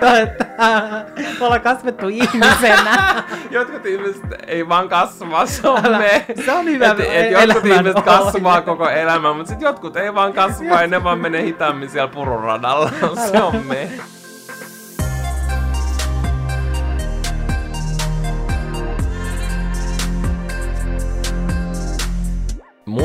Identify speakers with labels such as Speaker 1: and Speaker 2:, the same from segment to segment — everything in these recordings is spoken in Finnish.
Speaker 1: Me ollaan kasvettu ihmisenä.
Speaker 2: jotkut ihmiset ei vaan kasva, se on me.
Speaker 1: Se on hyvä
Speaker 2: et, et jotkut ihmiset kasvaa koko elämän, mutta sitten jotkut ei vaan kasvaa ja ne vaan menee hitaammin siellä pururadalla. Se on me.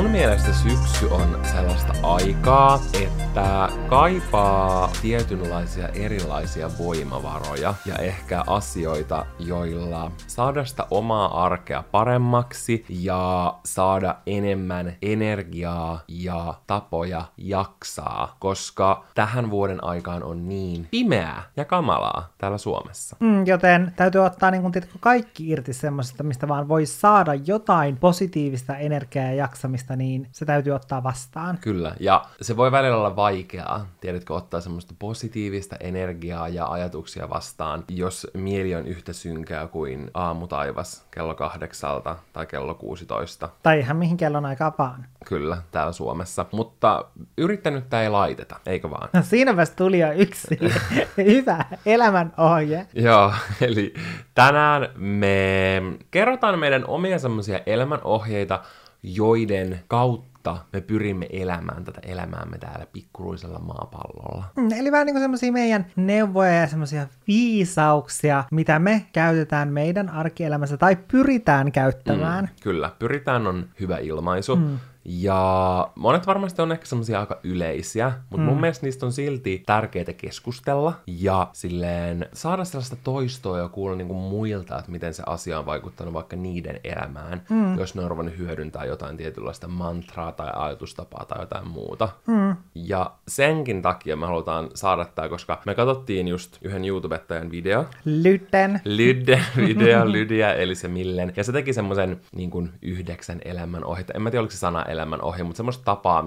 Speaker 2: Mun mielestä syksy on sellaista aikaa, että kaipaa tietynlaisia erilaisia voimavaroja ja ehkä asioita, joilla saada sitä omaa arkea paremmaksi ja saada enemmän energiaa ja tapoja jaksaa, koska tähän vuoden aikaan on niin pimeää ja kamalaa täällä Suomessa.
Speaker 1: Mm, joten täytyy ottaa niin kun, tiedätkö, kaikki irti semmoisesta, mistä vaan voi saada jotain positiivista energiaa ja jaksamista, niin se täytyy ottaa vastaan.
Speaker 2: Kyllä, ja se voi välillä olla vaikeaa, tiedätkö, ottaa semmoista positiivista energiaa ja ajatuksia vastaan, jos mieli on yhtä synkää kuin aamutaivas kello kahdeksalta tai kello 16.
Speaker 1: Tai ihan mihin kellon aikaa vaan.
Speaker 2: Kyllä, täällä Suomessa. Mutta yrittänyttä ei laiteta, eikö vaan?
Speaker 1: No siinäpäs tuli jo yksi hyvä elämän ohje.
Speaker 2: Joo, eli tänään me kerrotaan meidän omia semmoisia elämänohjeita, joiden kautta me pyrimme elämään tätä elämäämme täällä pikkuruisella maapallolla.
Speaker 1: Mm, Eli vähän niin kuin semmoisia meidän neuvoja ja semmoisia viisauksia, mitä me käytetään meidän arkielämässä tai pyritään käyttämään. Mm.
Speaker 2: Kyllä, pyritään on hyvä ilmaisu. Mm. Ja monet varmasti on ehkä semmoisia aika yleisiä, mutta mm. mun mielestä niistä on silti tärkeää keskustella ja silleen saada sellaista toistoa ja kuulla niinku muilta, että miten se asia on vaikuttanut vaikka niiden elämään, mm. jos ne on ruvennut hyödyntää jotain tietynlaista mantraa tai ajatustapaa tai jotain muuta. Mm. Ja senkin takia me halutaan saada tää, koska me katsottiin just yhden YouTubettajan video,
Speaker 1: Lytten.
Speaker 2: Lydden video, Lydia, eli se Millen. Ja se teki semmoisen niin yhdeksän elämän ohjetta. En mä tiedä, oliko se sana elämän ohje, mutta semmoista tapaa,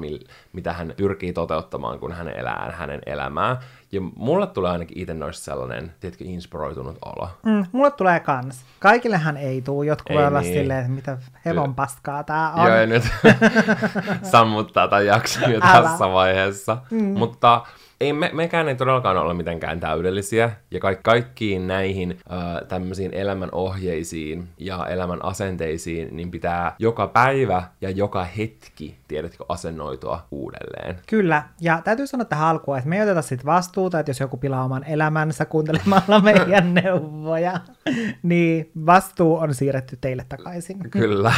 Speaker 2: mitä hän pyrkii toteuttamaan, kun hän elää hänen elämää. Ja mulle tulee ainakin itse noista sellainen, tiedätkö, inspiroitunut olo.
Speaker 1: Mm, mulle tulee kans. Kaikillehan ei tuu. Jotkut voi olla
Speaker 2: niin.
Speaker 1: silleen, että mitä hevon paskaa tää on.
Speaker 2: Joo, ja nyt sammuttaa tämän jakson jo
Speaker 1: Älä.
Speaker 2: tässä vaiheessa. Mm. Mutta ei me, mekään ei todellakaan ole mitenkään täydellisiä, ja ka- kaikkiin näihin äh, tämmöisiin elämän ohjeisiin ja elämän asenteisiin, niin pitää joka päivä ja joka hetki, tiedätkö, asennoitua uudelleen.
Speaker 1: Kyllä, ja täytyy sanoa tähän alkuun, että me ei oteta sit vastuuta, että jos joku pilaa oman elämänsä kuuntelemalla meidän neuvoja, niin vastuu on siirretty teille takaisin.
Speaker 2: Kyllä,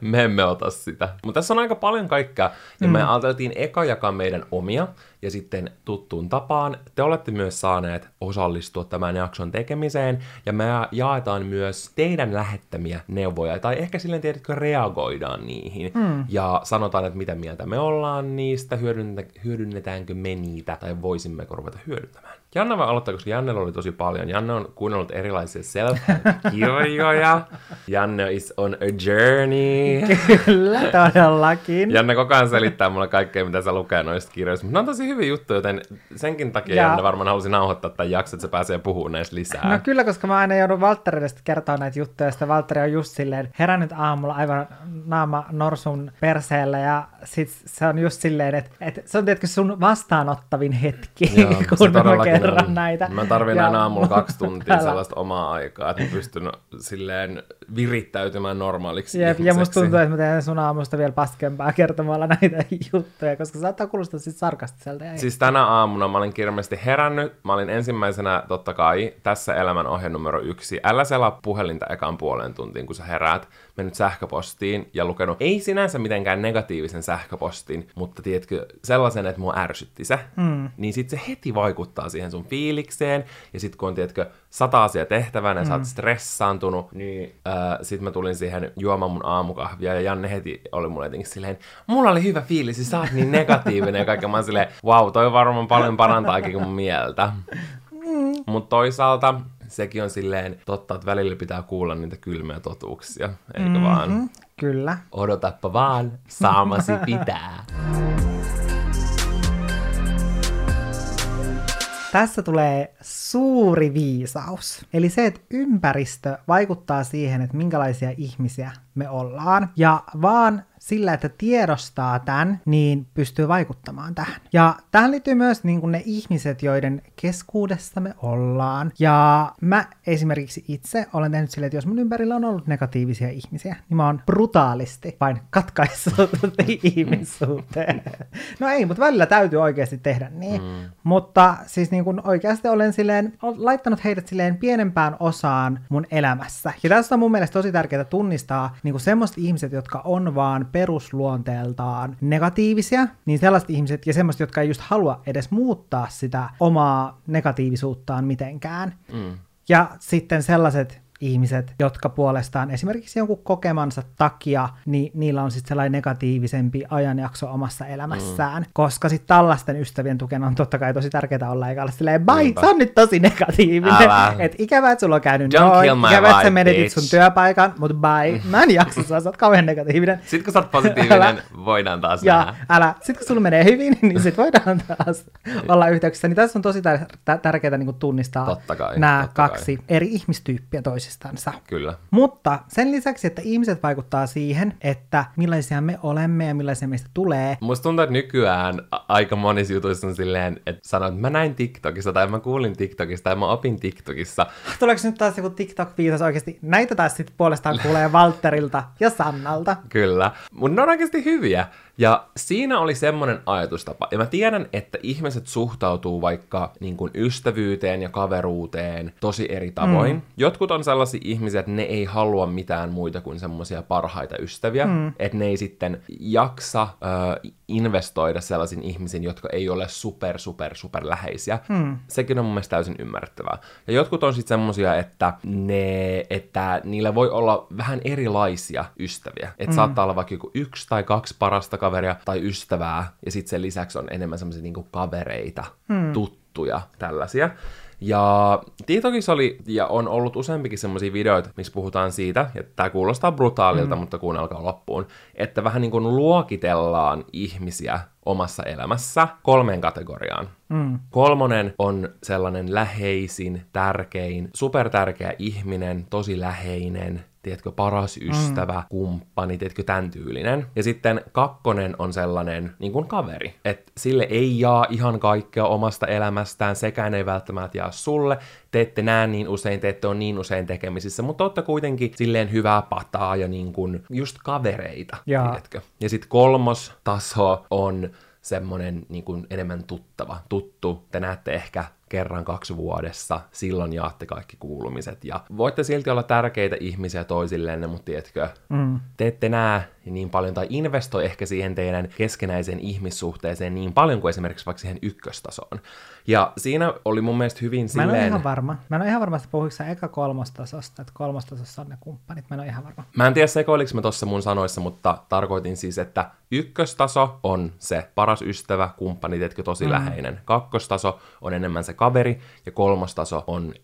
Speaker 2: me emme ota sitä. Mutta tässä on aika paljon kaikkea, ja mm. me ajateltiin eka jakaa meidän omia, ja sitten tuttuun tapaan te olette myös saaneet osallistua tämän jakson tekemiseen, ja me jaetaan myös teidän lähettämiä neuvoja, tai ehkä silleen, tiedätkö, reagoidaan niihin, mm. ja sanotaan, että mitä mieltä me ollaan niistä, hyödynnetä, hyödynnetäänkö me niitä, tai voisimmeko ruveta hyödyntämään. Janne voi aloittaa, koska Jannella oli tosi paljon. Janne on kuunnellut erilaisia self-kirjoja. Janne is on a journey.
Speaker 1: Kyllä, todellakin.
Speaker 2: Janne koko ajan selittää mulle kaikkea, mitä sä lukee noista kirjoista. Mutta ne on tosi hyviä juttuja, joten senkin takia
Speaker 1: Ja-
Speaker 2: Janne varmaan halusi nauhoittaa tämän jakson, että se pääsee puhumaan näistä lisää.
Speaker 1: No kyllä, koska mä aina joudun Valtterille kertoa näitä juttuja, ja Valtteri on just silleen herännyt aamulla aivan naama norsun perseellä, ja sit se on just silleen, että, että se on tietenkin sun vastaanottavin hetki,
Speaker 2: Joo, se
Speaker 1: kun
Speaker 2: todellakin
Speaker 1: kerron
Speaker 2: on.
Speaker 1: näitä.
Speaker 2: Mä tarvin
Speaker 1: Ja-
Speaker 2: aina aamulla kaksi tuntia
Speaker 1: Älä.
Speaker 2: sellaista omaa aikaa, että mä pystyn silleen virittäytymään normaaliksi
Speaker 1: Jep, ja musta tuntuu, että mä teen sun aamusta vielä paskempaa kertomalla näitä juttuja, koska saattaa kuulostaa siis sarkastiselta. Ja
Speaker 2: Siis tänä aamuna mä olin kirmeästi herännyt. Mä olin ensimmäisenä, totta kai, tässä elämän ohje numero yksi. Älä selaa puhelinta ekan puolen tuntiin, kun sä heräät. Mennyt sähköpostiin ja lukenut, ei sinänsä mitenkään negatiivisen sähköpostin, mutta tiedätkö, sellaisen, että mua ärsytti se. Mm. Niin sit se heti vaikuttaa siihen sun fiilikseen. Ja sit kun on, tiedätkö, sata asiaa tehtävänä ja sä oot stressaantunut, niin äh, sit mä tulin siihen juomaan mun aamukahvia ja Janne heti oli mulle jotenkin silleen, mulla oli hyvä fiilis, sä oot niin negatiivinen ja kaikkea. Mä oon silleen, wow, toi varmaan paljon parantaakin kuin mun mieltä. Mutta toisaalta sekin on silleen totta, että välillä pitää kuulla niitä kylmiä totuuksia, eikö mm-hmm. vaan?
Speaker 1: Kyllä.
Speaker 2: Odotappa vaan, saamasi pitää.
Speaker 1: Tässä tulee suuri viisaus. Eli se, että ympäristö vaikuttaa siihen, että minkälaisia ihmisiä me ollaan. Ja vaan sillä, että tiedostaa tämän, niin pystyy vaikuttamaan tähän. Ja tähän liittyy myös niin kuin ne ihmiset, joiden keskuudessa me ollaan. Ja mä esimerkiksi itse olen tehnyt silleen, että jos mun ympärillä on ollut negatiivisia ihmisiä, niin mä oon brutaalisti vain katkaissut ihmissuhteen. No ei, mutta välillä täytyy oikeasti tehdä niin. Mm. Mutta siis niin kuin oikeasti olen silleen, laittanut heidät silleen pienempään osaan mun elämässä. Ja tässä on mun mielestä tosi tärkeää tunnistaa niin kuin semmoiset ihmiset, jotka on vaan perusluonteeltaan negatiivisia, niin sellaiset ihmiset ja semmoiset, jotka ei just halua edes muuttaa sitä omaa negatiivisuuttaan mitenkään. Mm. Ja sitten sellaiset ihmiset, jotka puolestaan esimerkiksi jonkun kokemansa takia, niin niillä on sitten sellainen negatiivisempi ajanjakso omassa elämässään. Mm. Koska sitten tällaisten ystävien tukena on totta kai tosi tärkeää olla eikä olla silleen, bye, sä on nyt tosi negatiivinen. Et ikävä, että sulla on käynyt
Speaker 2: Don't
Speaker 1: noin, ikävä, että sä menetit sun työpaikan, mutta bye, mä en jaksa sua, sä oot kauhean negatiivinen.
Speaker 2: Sitten kun sä oot positiivinen, älä, voidaan taas
Speaker 1: ja nähdä. älä, sitten kun sulla menee hyvin, niin sit voidaan taas olla yhteyksissä. Niin tässä on tosi tär- tärkeää niin tunnistaa nämä kaksi kai. eri ihmistyyppiä toisistaan toisistansa.
Speaker 2: Kyllä.
Speaker 1: Mutta sen lisäksi, että ihmiset vaikuttaa siihen, että millaisia me olemme ja millaisia meistä tulee.
Speaker 2: Musta tuntuu, että nykyään aika monissa jutuissa on silleen, että sanoo, että mä näin TikTokissa tai mä kuulin TikTokissa tai mä opin TikTokissa.
Speaker 1: Tuleeko nyt taas joku TikTok-viitos oikeasti? Näitä taas sitten puolestaan kuulee Walterilta ja Sannalta.
Speaker 2: Kyllä. Mutta ne on oikeasti hyviä. Ja siinä oli semmoinen ajatustapa. Ja mä tiedän, että ihmiset suhtautuu vaikka niin kuin ystävyyteen ja kaveruuteen tosi eri tavoin. Mm. Jotkut on sellaisia ihmisiä, että ne ei halua mitään muita kuin semmoisia parhaita ystäviä. Mm. Että ne ei sitten jaksa äh, investoida sellaisiin ihmisiin, jotka ei ole super, super, super läheisiä. Mm. Sekin on mun mielestä täysin ymmärrettävää. Ja jotkut on sitten semmoisia, että, ne, että niillä voi olla vähän erilaisia ystäviä. Että mm. saattaa olla vaikka joku yksi tai kaksi parasta kaveria tai ystävää, ja sitten sen lisäksi on enemmän semmoisia niinku kavereita, hmm. tuttuja, tällaisia. Ja TikTokissa oli ja on ollut useampikin semmoisia videoita, missä puhutaan siitä, että tämä kuulostaa brutaalilta, mm. mutta kuunnelkaa loppuun, että vähän niin kuin luokitellaan ihmisiä omassa elämässä kolmeen kategoriaan. Mm. Kolmonen on sellainen läheisin, tärkein, supertärkeä ihminen, tosi läheinen, tiedätkö, paras mm. ystävä, mm. kumppani, tiedätkö, tämän tyylinen. Ja sitten kakkonen on sellainen niin kuin kaveri, että sille ei jaa ihan kaikkea omasta elämästään, sekään ei välttämättä jaa sulle, te ette näe niin usein, te ette ole niin usein tekemisissä, mutta olette kuitenkin silleen hyvää pataa ja niin kuin just kavereita, ja. tiedätkö. Ja sitten kolmos taso on semmoinen niin kuin enemmän tuttava, tuttu. Te näette ehkä kerran kaksi vuodessa, silloin jaatte kaikki kuulumiset. Ja voitte silti olla tärkeitä ihmisiä toisillenne, mutta tiedätkö, mm. te ette näe niin paljon tai investoi ehkä siihen teidän keskenäiseen ihmissuhteeseen niin paljon kuin esimerkiksi vaikka siihen ykköstasoon. Ja siinä oli mun mielestä hyvin silleen...
Speaker 1: Mä en ole ihan varma. Mä en ole ihan varma, että puhuiko eka kolmostasosta, että kolmostasossa on ne kumppanit. Mä en ole ihan varma.
Speaker 2: Mä en tiedä sekoiliko mä tuossa mun sanoissa, mutta tarkoitin siis, että ykköstaso on se paras ystävä, kumppani, tiedätkö, tosi mm. läheinen. Kakkostaso on enemmän se kaveri ja kolmostaso on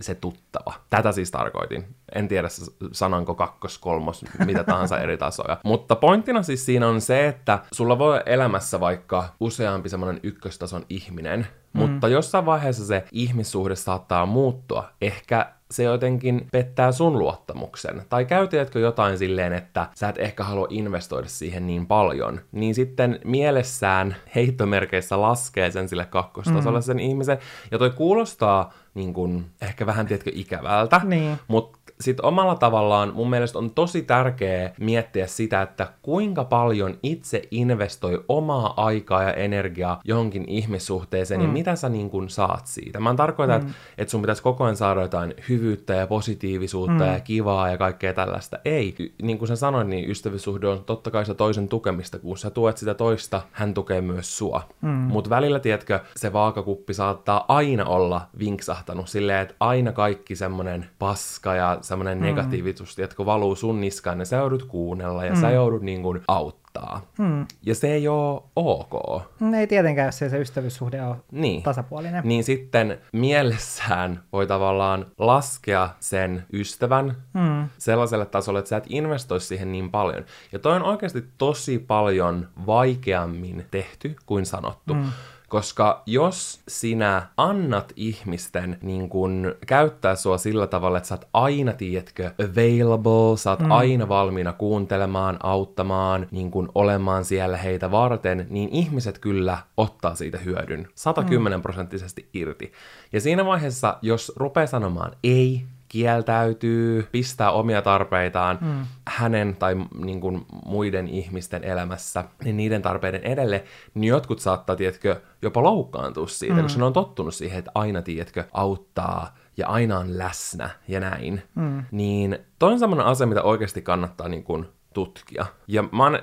Speaker 2: se tuttava. Tätä siis tarkoitin. En tiedä sanonko kakkos, kolmos, mitä tahansa eri tasoja. Mutta pointtina siis siinä on se, että sulla voi elämässä vaikka useampi semmoinen ykköstason ihminen, mm. mutta jossain vaiheessa se ihmissuhde saattaa muuttua. Ehkä se jotenkin pettää sun luottamuksen. Tai käytiätkö jotain silleen, että sä et ehkä halua investoida siihen niin paljon, niin sitten mielessään heittomerkeissä laskee sen sille kakkostasolle mm. sen ihmisen. Ja toi kuulostaa niin kuin, ehkä vähän, tiedätkö, ikävältä, niin. mutta sitten omalla tavallaan mun mielestä on tosi tärkeää miettiä sitä, että kuinka paljon itse investoi omaa aikaa ja energiaa johonkin ihmissuhteeseen mm. ja mitä sä niin kun saat siitä. Mä tarkoitan, mm. että, että sun pitäisi koko ajan saada jotain hyvyyttä ja positiivisuutta mm. ja kivaa ja kaikkea tällaista. Ei. Niin kuin sä sanoit, niin ystävyyssuhde on totta kai se toisen tukemista. Kun sä tuet sitä toista, hän tukee myös sua. Mm. Mutta välillä, tiedätkö, se vaakakuppi saattaa aina olla vinksahtanut silleen, että aina kaikki semmonen paska ja semmoinen mm. negatiivisuus, että kun valuu sun niskaan, niin sä joudut kuunnella ja mm. sä joudut niin kuin auttaa. Mm. Ja se ei ole ok.
Speaker 1: Mm, ei tietenkään, jos se, se ystävyyssuhde on
Speaker 2: niin.
Speaker 1: tasapuolinen.
Speaker 2: Niin sitten mielessään voi tavallaan laskea sen ystävän mm. sellaiselle tasolle, että sä et investoi siihen niin paljon. Ja toi on oikeasti tosi paljon vaikeammin tehty kuin sanottu. Mm Koska jos sinä annat ihmisten niin kun, käyttää sua sillä tavalla, että sä oot aina, tiedätkö, available, sä oot mm. aina valmiina kuuntelemaan, auttamaan, niin kun, olemaan siellä heitä varten, niin ihmiset kyllä ottaa siitä hyödyn 110 prosenttisesti irti. Ja siinä vaiheessa, jos rupeaa sanomaan ei, kieltäytyy, pistää omia tarpeitaan mm. hänen tai niin kuin, muiden ihmisten elämässä, niin niiden tarpeiden edelle, niin jotkut saattaa, tiedätkö, jopa loukkaantua siitä, mm. koska ne on tottunut siihen, että aina, tiedätkö, auttaa ja aina on läsnä ja näin. Mm. Niin toi on semmoinen asia, mitä oikeasti kannattaa niin kuin, tutkia. Ja mä oon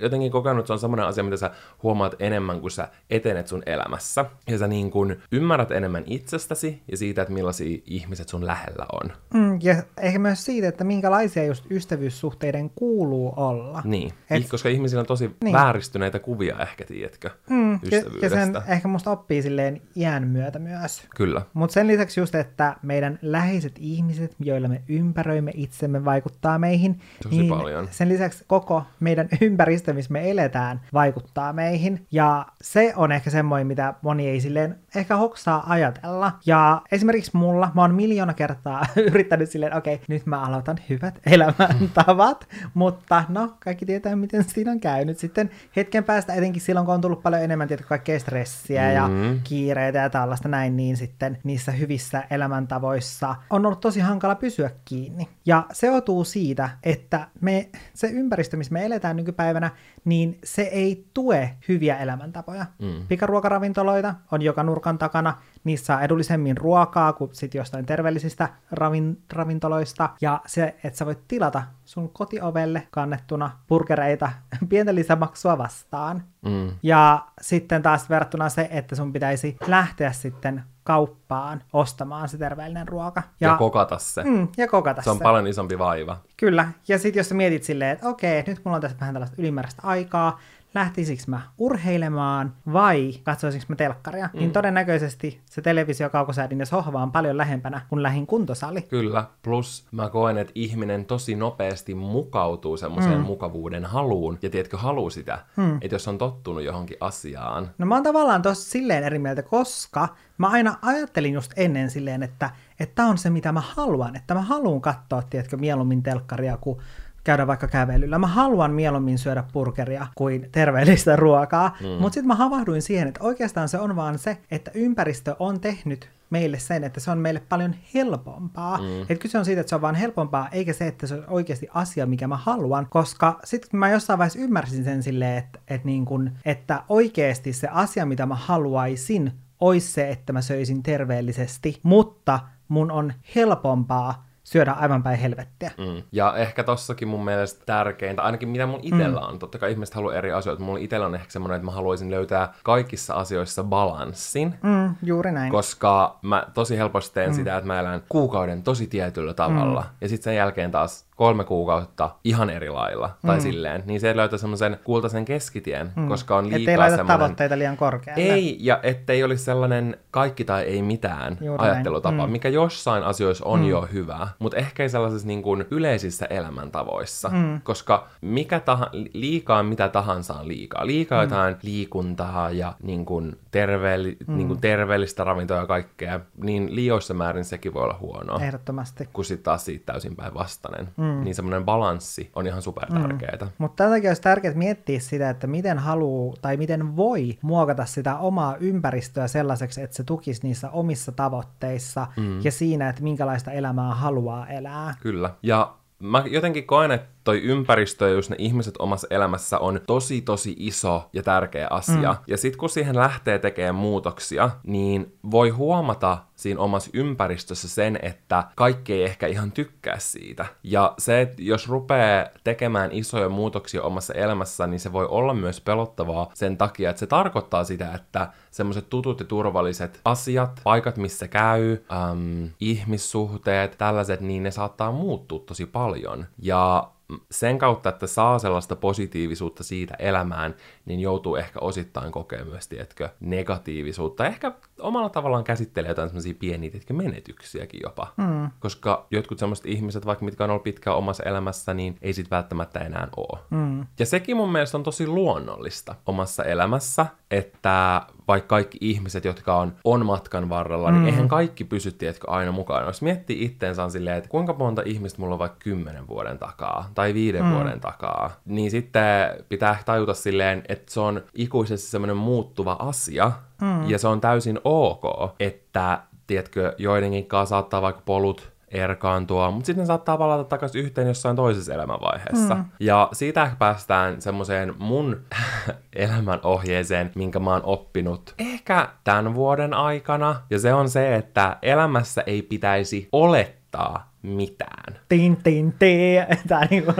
Speaker 2: jotenkin kokenut, että se on semmoinen asia, mitä sä huomaat enemmän, kun sä etenet sun elämässä. Ja sä niin kun ymmärrät enemmän itsestäsi ja siitä, että millaisia ihmiset sun lähellä on.
Speaker 1: Mm, ja ehkä myös siitä, että minkälaisia just ystävyyssuhteiden kuuluu olla.
Speaker 2: Niin, Et... koska ihmisillä on tosi niin. vääristyneitä kuvia ehkä, tiedätkö,
Speaker 1: mm, ystävyydestä. Ja, ja sen ehkä musta oppii silleen iän myötä myös.
Speaker 2: Kyllä.
Speaker 1: Mutta sen lisäksi just, että meidän läheiset ihmiset, joilla me ympäröimme itsemme, vaikuttaa meihin.
Speaker 2: Tosi niin paljon.
Speaker 1: Sen lisäksi koko meidän ympäristö, missä me eletään, vaikuttaa meihin. Ja se on ehkä semmoinen, mitä moni ei silleen ehkä hoksaa ajatella. Ja esimerkiksi mulla, mä oon miljoona kertaa yrittänyt silleen, okei, okay, nyt mä aloitan hyvät elämäntavat, mutta no, kaikki tietää, miten siinä on käynyt. Sitten hetken päästä, etenkin silloin, kun on tullut paljon enemmän tietysti kaikkea stressiä mm-hmm. ja kiireitä ja tällaista näin, niin sitten niissä hyvissä elämäntavoissa on ollut tosi hankala pysyä kiinni. Ja se otuu siitä, että me se ympäristö, missä me eletään nykypäivänä, niin se ei tue hyviä elämäntapoja. Mm. Pikaruokaravintoloita on joka nurkan takana, niissä saa edullisemmin ruokaa kuin sit jostain terveellisistä ravin, ravintoloista, ja se, että sä voit tilata sun kotiovelle kannettuna burgereita pientä lisämaksua vastaan. Mm. Ja sitten taas verrattuna se, että sun pitäisi lähteä sitten kauppaan ostamaan se terveellinen ruoka.
Speaker 2: Ja, ja kokata se.
Speaker 1: Mm, ja kokata
Speaker 2: se. on
Speaker 1: se.
Speaker 2: paljon isompi vaiva.
Speaker 1: Kyllä. Ja sitten jos sä mietit silleen, että okei, nyt mulla on tässä vähän tällaista ylimääräistä aikaa, lähtisikö mä urheilemaan vai katsoisinko mä telkkaria, niin mm. niin todennäköisesti se televisio, kaukosäädin ja sohva on paljon lähempänä, kun lähin kuntosali.
Speaker 2: Kyllä, plus mä koen, että ihminen tosi nopeasti mukautuu semmoiseen mm. mukavuuden haluun, ja tiedätkö, haluu sitä, mm. että jos on tottunut johonkin asiaan.
Speaker 1: No mä oon tavallaan tossa silleen eri mieltä, koska mä aina ajattelin just ennen silleen, että että on se, mitä mä haluan, että mä haluan katsoa, tiedätkö, mieluummin telkkaria kuin käydä vaikka kävelyllä. Mä haluan mieluummin syödä burgeria kuin terveellistä ruokaa, mm. mutta sitten mä havahduin siihen, että oikeastaan se on vaan se, että ympäristö on tehnyt meille sen, että se on meille paljon helpompaa. Mm. Että kyse on siitä, että se on vaan helpompaa, eikä se, että se on oikeasti asia, mikä mä haluan, koska sitten mä jossain vaiheessa ymmärsin sen silleen, että, että, niin kun, että oikeasti se asia, mitä mä haluaisin, olisi se, että mä söisin terveellisesti, mutta mun on helpompaa syödä aivan päin helvettiä.
Speaker 2: Mm. Ja ehkä tossakin mun mielestä tärkeintä, ainakin mitä mun itellä mm. on, totta kai ihmiset haluaa eri asioita, mulla itellä on ehkä semmoinen, että mä haluaisin löytää kaikissa asioissa balanssin.
Speaker 1: Mm, juuri näin.
Speaker 2: Koska mä tosi helposti teen mm. sitä, että mä elän kuukauden tosi tietyllä tavalla, mm. ja sitten sen jälkeen taas kolme kuukautta ihan eri lailla, tai mm. silleen, niin se löytää semmoisen kultaisen keskitien, mm. koska on liikaa ettei semmoinen...
Speaker 1: tavoitteita liian korkealle.
Speaker 2: Ei, ja ettei olisi sellainen kaikki tai ei mitään Juuri ajattelutapa, mm. mikä jossain asioissa on mm. jo hyvä, mutta ehkä ei sellaisissa niin kuin yleisissä elämäntavoissa, mm. koska mikä taha, liikaa mitä tahansa on liikaa. Liikaa mm. jotain liikuntaa ja niin kuin terveelli, mm. niin kuin terveellistä ravintoa ja kaikkea, niin liioissa määrin sekin voi olla huonoa.
Speaker 1: Ehdottomasti.
Speaker 2: Kun sitten taas siitä täysin päinvastainen. Mm. Mm. Niin semmoinen balanssi on ihan super tärkeää. Mm.
Speaker 1: Mutta tätäkin olisi tärkeää miettiä sitä, että miten haluaa tai miten voi muokata sitä omaa ympäristöä sellaiseksi, että se tukisi niissä omissa tavoitteissa mm. ja siinä, että minkälaista elämää haluaa elää.
Speaker 2: Kyllä. Ja mä jotenkin koen, että toi ympäristö ja just ne ihmiset omassa elämässä on tosi tosi iso ja tärkeä asia. Mm. Ja sit kun siihen lähtee tekemään muutoksia, niin voi huomata siinä omassa ympäristössä sen, että kaikki ei ehkä ihan tykkää siitä. Ja se, että jos rupeaa tekemään isoja muutoksia omassa elämässä, niin se voi olla myös pelottavaa sen takia, että se tarkoittaa sitä, että semmoiset tutut ja turvalliset asiat, paikat missä käy, äm, ihmissuhteet, tällaiset, niin ne saattaa muuttua tosi paljon. Ja sen kautta, että saa sellaista positiivisuutta siitä elämään, niin joutuu ehkä osittain kokemaan myös, tiedätkö, negatiivisuutta. Ehkä omalla tavallaan käsittelee jotain semmoisia pieniä tietkä menetyksiäkin jopa. Mm. Koska jotkut semmoiset ihmiset, vaikka mitkä on ollut pitkään omassa elämässä, niin ei sit välttämättä enää ole. Mm. Ja sekin mun mielestä on tosi luonnollista omassa elämässä, että vaikka kaikki ihmiset, jotka on, on matkan varrella, niin mm. eihän kaikki pysy, tiedätkö, aina mukana. Jos miettii itteensä silleen, että kuinka monta ihmistä mulla on vaikka kymmenen vuoden takaa tai viiden mm. vuoden takaa, niin sitten pitää tajuta silleen, että se on ikuisesti semmoinen muuttuva asia, mm. ja se on täysin ok, että, tiedätkö, joidenkin kanssa saattaa vaikka polut erkaantua, mutta sitten ne saattaa palata takaisin yhteen jossain toisessa elämänvaiheessa. Mm. Ja siitä ehkä päästään semmoiseen mun elämän ohjeeseen, minkä mä oon oppinut ehkä tämän vuoden aikana. Ja se on se, että elämässä ei pitäisi olettaa mitään.
Speaker 1: Tin, tin, tin. Tää niinku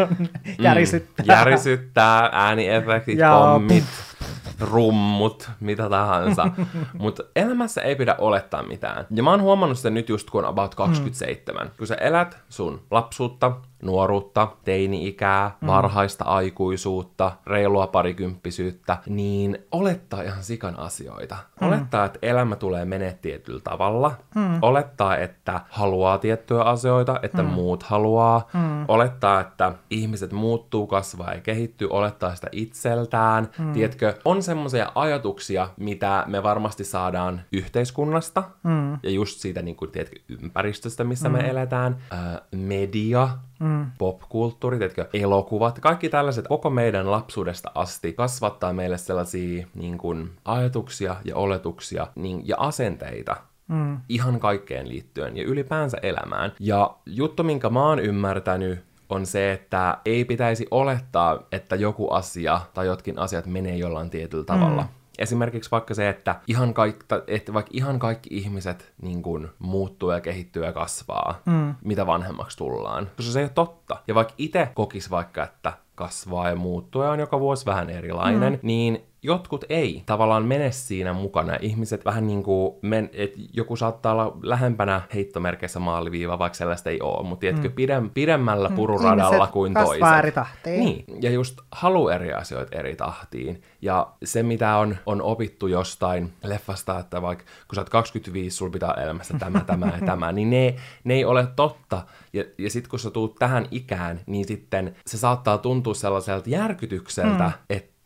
Speaker 1: järisyttää.
Speaker 2: Mm, järisyttää, ääniefektit, pommit rummut, mitä tahansa. Mutta elämässä ei pidä olettaa mitään. Ja mä oon huomannut sen nyt just kun on about 27. Mm. Kun sä elät sun lapsuutta, nuoruutta, teini-ikää, mm. varhaista aikuisuutta, reilua parikymppisyyttä, niin olettaa ihan sikan asioita. Mm. Olettaa, että elämä tulee menee tietyllä tavalla. Mm. Olettaa, että haluaa tiettyjä asioita, että mm. muut haluaa. Mm. Olettaa, että ihmiset muuttuu, kasvaa ja kehittyy. Olettaa sitä itseltään. Mm. Tiedätkö, on semmoisia ajatuksia, mitä me varmasti saadaan yhteiskunnasta mm. ja just siitä niin kuin, tiedätkö, ympäristöstä, missä mm. me eletään. Äh, media, mm. popkulttuuri, tiedätkö, elokuvat, kaikki tällaiset koko meidän lapsuudesta asti kasvattaa meille sellaisia niin kuin, ajatuksia ja oletuksia niin, ja asenteita, Mm. Ihan kaikkeen liittyen ja ylipäänsä elämään. Ja juttu, minkä mä oon ymmärtänyt, on se, että ei pitäisi olettaa, että joku asia tai jotkin asiat menee jollain tietyllä tavalla. Mm. Esimerkiksi vaikka se, että, ihan kaikki, että vaikka ihan kaikki ihmiset niin kuin, muuttuu ja kehittyy ja kasvaa, mm. mitä vanhemmaksi tullaan. Koska se ei ole totta. Ja vaikka itse kokisi vaikka, että kasvaa ja muuttuu ja on joka vuosi vähän erilainen, mm. niin jotkut ei tavallaan mene siinä mukana. Ihmiset vähän niin kuin, men, et joku saattaa olla lähempänä heittomerkeissä maaliviiva, vaikka sellaista ei ole, mutta tiedätkö, mm. pidem, pidemmällä mm. pururadalla Ihmiset kuin toiset.
Speaker 1: eri tahtiin.
Speaker 2: Niin, ja just halu eri asioita eri tahtiin. Ja se, mitä on, on opittu jostain leffasta, että vaikka kun sä oot 25, sulla pitää elämässä tämä, tämä ja tämä, niin ne, ne ei ole totta. Ja, ja sitten kun sä tuut tähän ikään, niin sitten se saattaa tuntua sellaiselta järkytykseltä, mm. että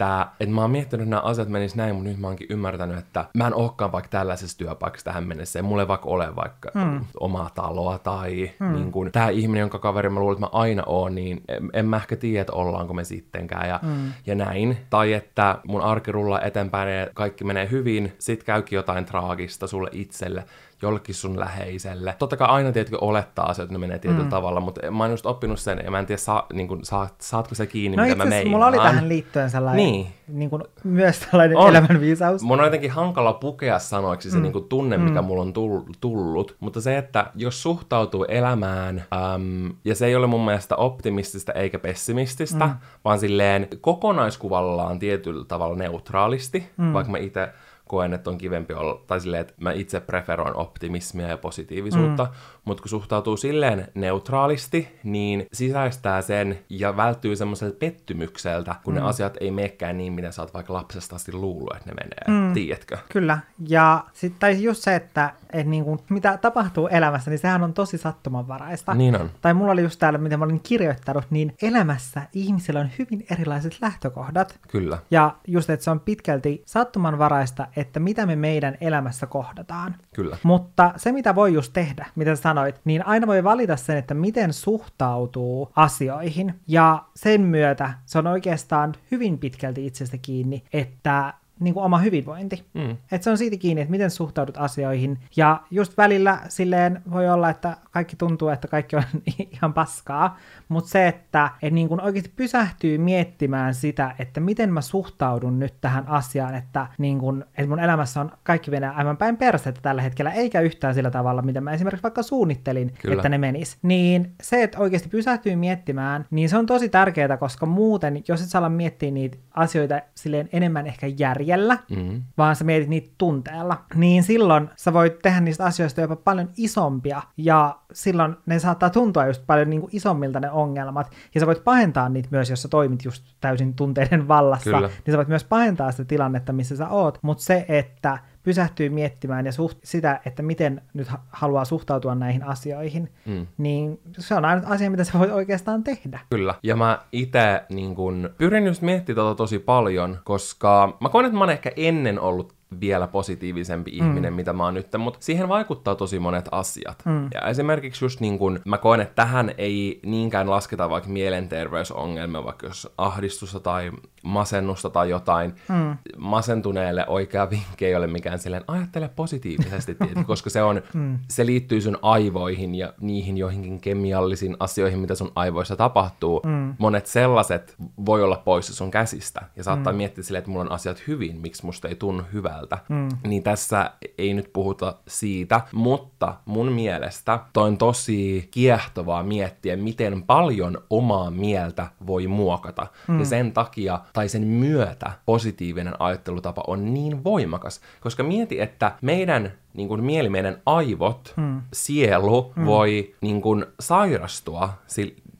Speaker 2: että, mä oon miettinyt, että nämä asiat menis näin, mutta nyt mä oonkin ymmärtänyt, että mä en olekaan vaikka tällaisessa työpaikassa tähän mennessä, ja mulla ei vaikka ole vaikka mm. omaa taloa, tai mm. niin kun, tämä ihminen, jonka kaveri mä luulen, että mä aina oon, niin en, en mä ehkä tiedä, että ollaanko me sittenkään, ja, mm. ja näin. Tai että mun arki rullaa eteenpäin ja kaikki menee hyvin, sit käykin jotain traagista sulle itselle, jollekin sun läheiselle. Totta kai aina tietenkin olettaa asioita, että ne menee tietyllä mm. tavalla, mutta mä oon just oppinut sen, ja mä en tiedä, saa, niin kuin, saat, saatko se kiinni, no, mitä mä meinaan.
Speaker 1: mulla oli tähän liittyen sellainen, niin. Niin kuin, myös tällainen on. elämänviisaus.
Speaker 2: Mun on jotenkin hankala pukea sanoiksi se mm. niin kuin tunne, mm. mikä mulla on tullut, mutta se, että jos suhtautuu elämään, äm, ja se ei ole mun mielestä optimistista eikä pessimististä, mm. vaan silleen kokonaiskuvallaan tietyllä tavalla neutraalisti, mm. vaikka mä itse koen, että on kivempi olla, tai silleen, että mä itse preferoin optimismia ja positiivisuutta, mm. Mutta kun suhtautuu silleen neutraalisti, niin sisäistää sen ja välttyy semmoiselta pettymykseltä, kun mm. ne asiat ei meekään niin, mitä sä oot vaikka lapsesta asti luullut, että ne menee. Mm. Tiedätkö?
Speaker 1: Kyllä. Ja sitten tai just se, että et niinku, mitä tapahtuu elämässä, niin sehän on tosi sattumanvaraista.
Speaker 2: Niin on.
Speaker 1: Tai mulla oli just täällä, mitä mä olin kirjoittanut, niin elämässä ihmisillä on hyvin erilaiset lähtökohdat.
Speaker 2: Kyllä.
Speaker 1: Ja just, että se on pitkälti sattumanvaraista, että mitä me meidän elämässä kohdataan.
Speaker 2: Kyllä.
Speaker 1: Mutta se, mitä voi just tehdä, mitä sanoit, niin aina voi valita sen, että miten suhtautuu asioihin. Ja sen myötä se on oikeastaan hyvin pitkälti itsestä kiinni, että niin kuin oma hyvinvointi. Mm. Että se on siitä kiinni, että miten suhtaudut asioihin. Ja just välillä silleen voi olla, että kaikki tuntuu, että kaikki on ihan paskaa, mutta se, että et niin kuin oikeasti pysähtyy miettimään sitä, että miten mä suhtaudun nyt tähän asiaan, että, niin kuin, että mun elämässä on kaikki menee aivan päin persettä tällä hetkellä, eikä yhtään sillä tavalla, mitä mä esimerkiksi vaikka suunnittelin, Kyllä. että ne menis. Niin se, että oikeasti pysähtyy miettimään, niin se on tosi tärkeää, koska muuten, jos et saa miettiä niitä asioita silleen enemmän ehkä järjellä, mm-hmm. vaan sä mietit niitä tunteella, niin silloin sä voit tehdä niistä asioista jopa paljon isompia, ja silloin ne saattaa tuntua just paljon niin kuin isommilta ne ongelmat, ja sä voit pahentaa niitä myös, jos sä toimit just täysin tunteiden vallassa, Kyllä. niin sä voit myös pahentaa sitä tilannetta, missä sä oot, mutta se, että pysähtyy miettimään ja suht, sitä, että miten nyt ha- haluaa suhtautua näihin asioihin, mm. niin se on ainut asia, mitä sä voit oikeastaan tehdä.
Speaker 2: Kyllä. Ja mä itse niin kun, pyrin just miettimään tota tosi paljon, koska mä koen, että mä oon ehkä ennen ollut vielä positiivisempi mm. ihminen, mitä mä oon nyt, mutta siihen vaikuttaa tosi monet asiat. Mm. Ja esimerkiksi just niin kun, mä koen, että tähän ei niinkään lasketa vaikka mielenterveysongelmia, vaikka jos ahdistusta tai masennusta tai jotain. Mm. Masentuneelle oikea vinkki ei ole mikään silleen, ajattele positiivisesti, tietysti, koska se, on, mm. se liittyy sun aivoihin ja niihin joihinkin kemiallisiin asioihin, mitä sun aivoissa tapahtuu. Mm. Monet sellaiset voi olla poissa sun käsistä ja saattaa mm. miettiä silleen, että mulla on asiat hyvin, miksi musta ei tunnu hyvältä. Mm. Niin tässä ei nyt puhuta siitä, mutta mun mielestä toi on tosi kiehtovaa miettiä, miten paljon omaa mieltä voi muokata. Mm. Ja sen takia tai sen myötä positiivinen ajattelutapa on niin voimakas. Koska mieti, että meidän niin kuin mieli, meidän aivot, mm. sielu mm. voi niin kuin, sairastua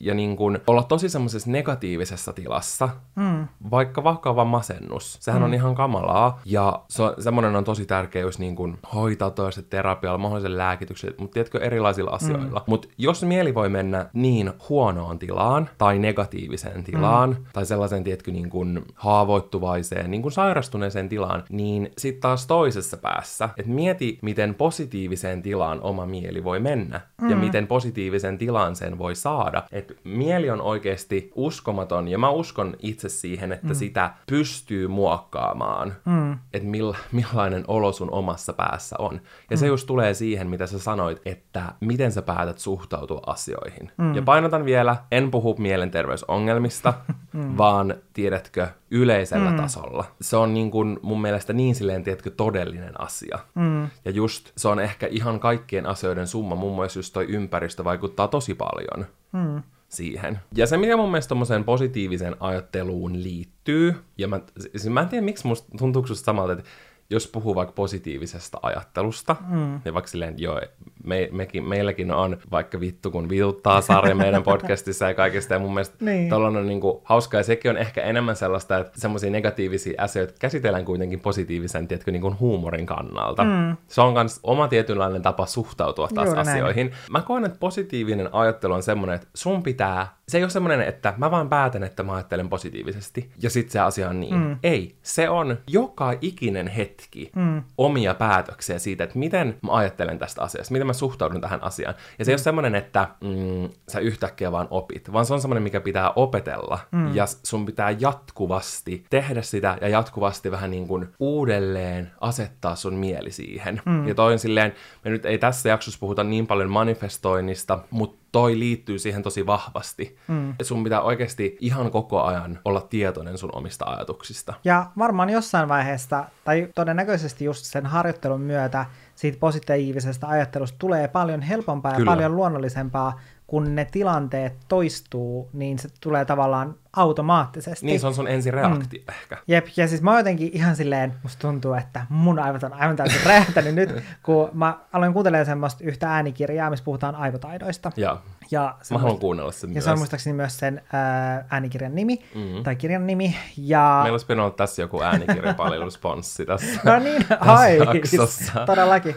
Speaker 2: ja niin kuin olla tosi semmoisessa negatiivisessa tilassa, mm. vaikka vakava masennus. Sehän mm. on ihan kamalaa, ja se, semmoinen on tosi tärkeä, jos niin kuin hoitaa toista terapialla, mahdollisen lääkityksen, mutta tiedätkö, erilaisilla asioilla. Mm. Mutta jos mieli voi mennä niin huonoon tilaan, tai negatiiviseen tilaan, mm. tai sellaisen, tiedätkö, niin kuin haavoittuvaiseen, niin kuin sairastuneeseen tilaan, niin sitten taas toisessa päässä, että mieti, miten positiiviseen tilaan oma mieli voi mennä, mm. ja miten positiivisen tilan sen voi saada. Että mieli on oikeasti uskomaton, ja mä uskon itse siihen, että mm. sitä pystyy muokkaamaan, mm. että mill, millainen olo sun omassa päässä on. Ja mm. se just tulee siihen, mitä sä sanoit, että miten sä päätät suhtautua asioihin. Mm. Ja painotan vielä, en puhu mielenterveysongelmista, mm. vaan tiedätkö, yleisellä mm. tasolla. Se on niin kuin mun mielestä niin silleen, tiedätkö, todellinen asia. Mm. Ja just se on ehkä ihan kaikkien asioiden summa. Mun mielestä just toi ympäristö vaikuttaa tosi paljon. Mm siihen. Ja se, mikä mun mielestä tommoseen positiiviseen ajatteluun liittyy, ja mä, siis mä en tiedä, miksi musta tuntuuko samalta, että jos puhuu vaikka positiivisesta ajattelusta, mm. niin vaikka silleen, joo, me, mekin, meilläkin on vaikka vittu kun vituttaa sarja meidän podcastissa ja kaikesta, ja mun mielestä niin. on niin kuin, hauska, ja sekin on ehkä enemmän sellaista, että semmoisia negatiivisia asioita käsitellään kuitenkin positiivisen, tiedätkö, niin kuin huumorin kannalta. Mm. Se on myös oma tietynlainen tapa suhtautua taas Juuri asioihin. Näin. Mä koen, että positiivinen ajattelu on semmoinen, että sun pitää se ei ole semmoinen, että mä vaan päätän, että mä ajattelen positiivisesti, ja sitten se asia on niin. Mm. Ei, se on joka ikinen hetki mm. omia päätöksiä siitä, että miten mä ajattelen tästä asiasta, miten mä suhtaudun tähän asiaan. Ja se mm. ei ole semmoinen, että mm, sä yhtäkkiä vaan opit, vaan se on semmoinen, mikä pitää opetella, mm. ja sun pitää jatkuvasti tehdä sitä, ja jatkuvasti vähän niin kuin uudelleen asettaa sun mieli siihen. Mm. Ja toin silleen, me nyt ei tässä jaksossa puhuta niin paljon manifestoinnista, mutta toi liittyy siihen tosi vahvasti. Mm. Sun pitää oikeasti ihan koko ajan olla tietoinen sun omista ajatuksista.
Speaker 1: Ja varmaan jossain vaiheessa, tai todennäköisesti just sen harjoittelun myötä, siitä positiivisesta ajattelusta tulee paljon helpompaa Kyllä. ja paljon luonnollisempaa, kun ne tilanteet toistuu, niin se tulee tavallaan automaattisesti.
Speaker 2: Niin, se on sun ensireaktio mm. ehkä.
Speaker 1: Jep, ja siis mä jotenkin ihan silleen, musta tuntuu, että mun aivot on aivan täysin räjähtänyt nyt, kun mä aloin kuuntelemaan semmoista yhtä äänikirjaa, missä puhutaan aivotaidoista.
Speaker 2: Joo. Ja mä haluan kuunnella sen
Speaker 1: Ja
Speaker 2: myös.
Speaker 1: se on muistaakseni myös sen ää, äänikirjan nimi, mm-hmm. tai kirjan nimi. Ja...
Speaker 2: Meillä olisi pitänyt olla tässä joku äänikirjapalvelusponssi tässä
Speaker 1: No niin, ai, siis, todellakin.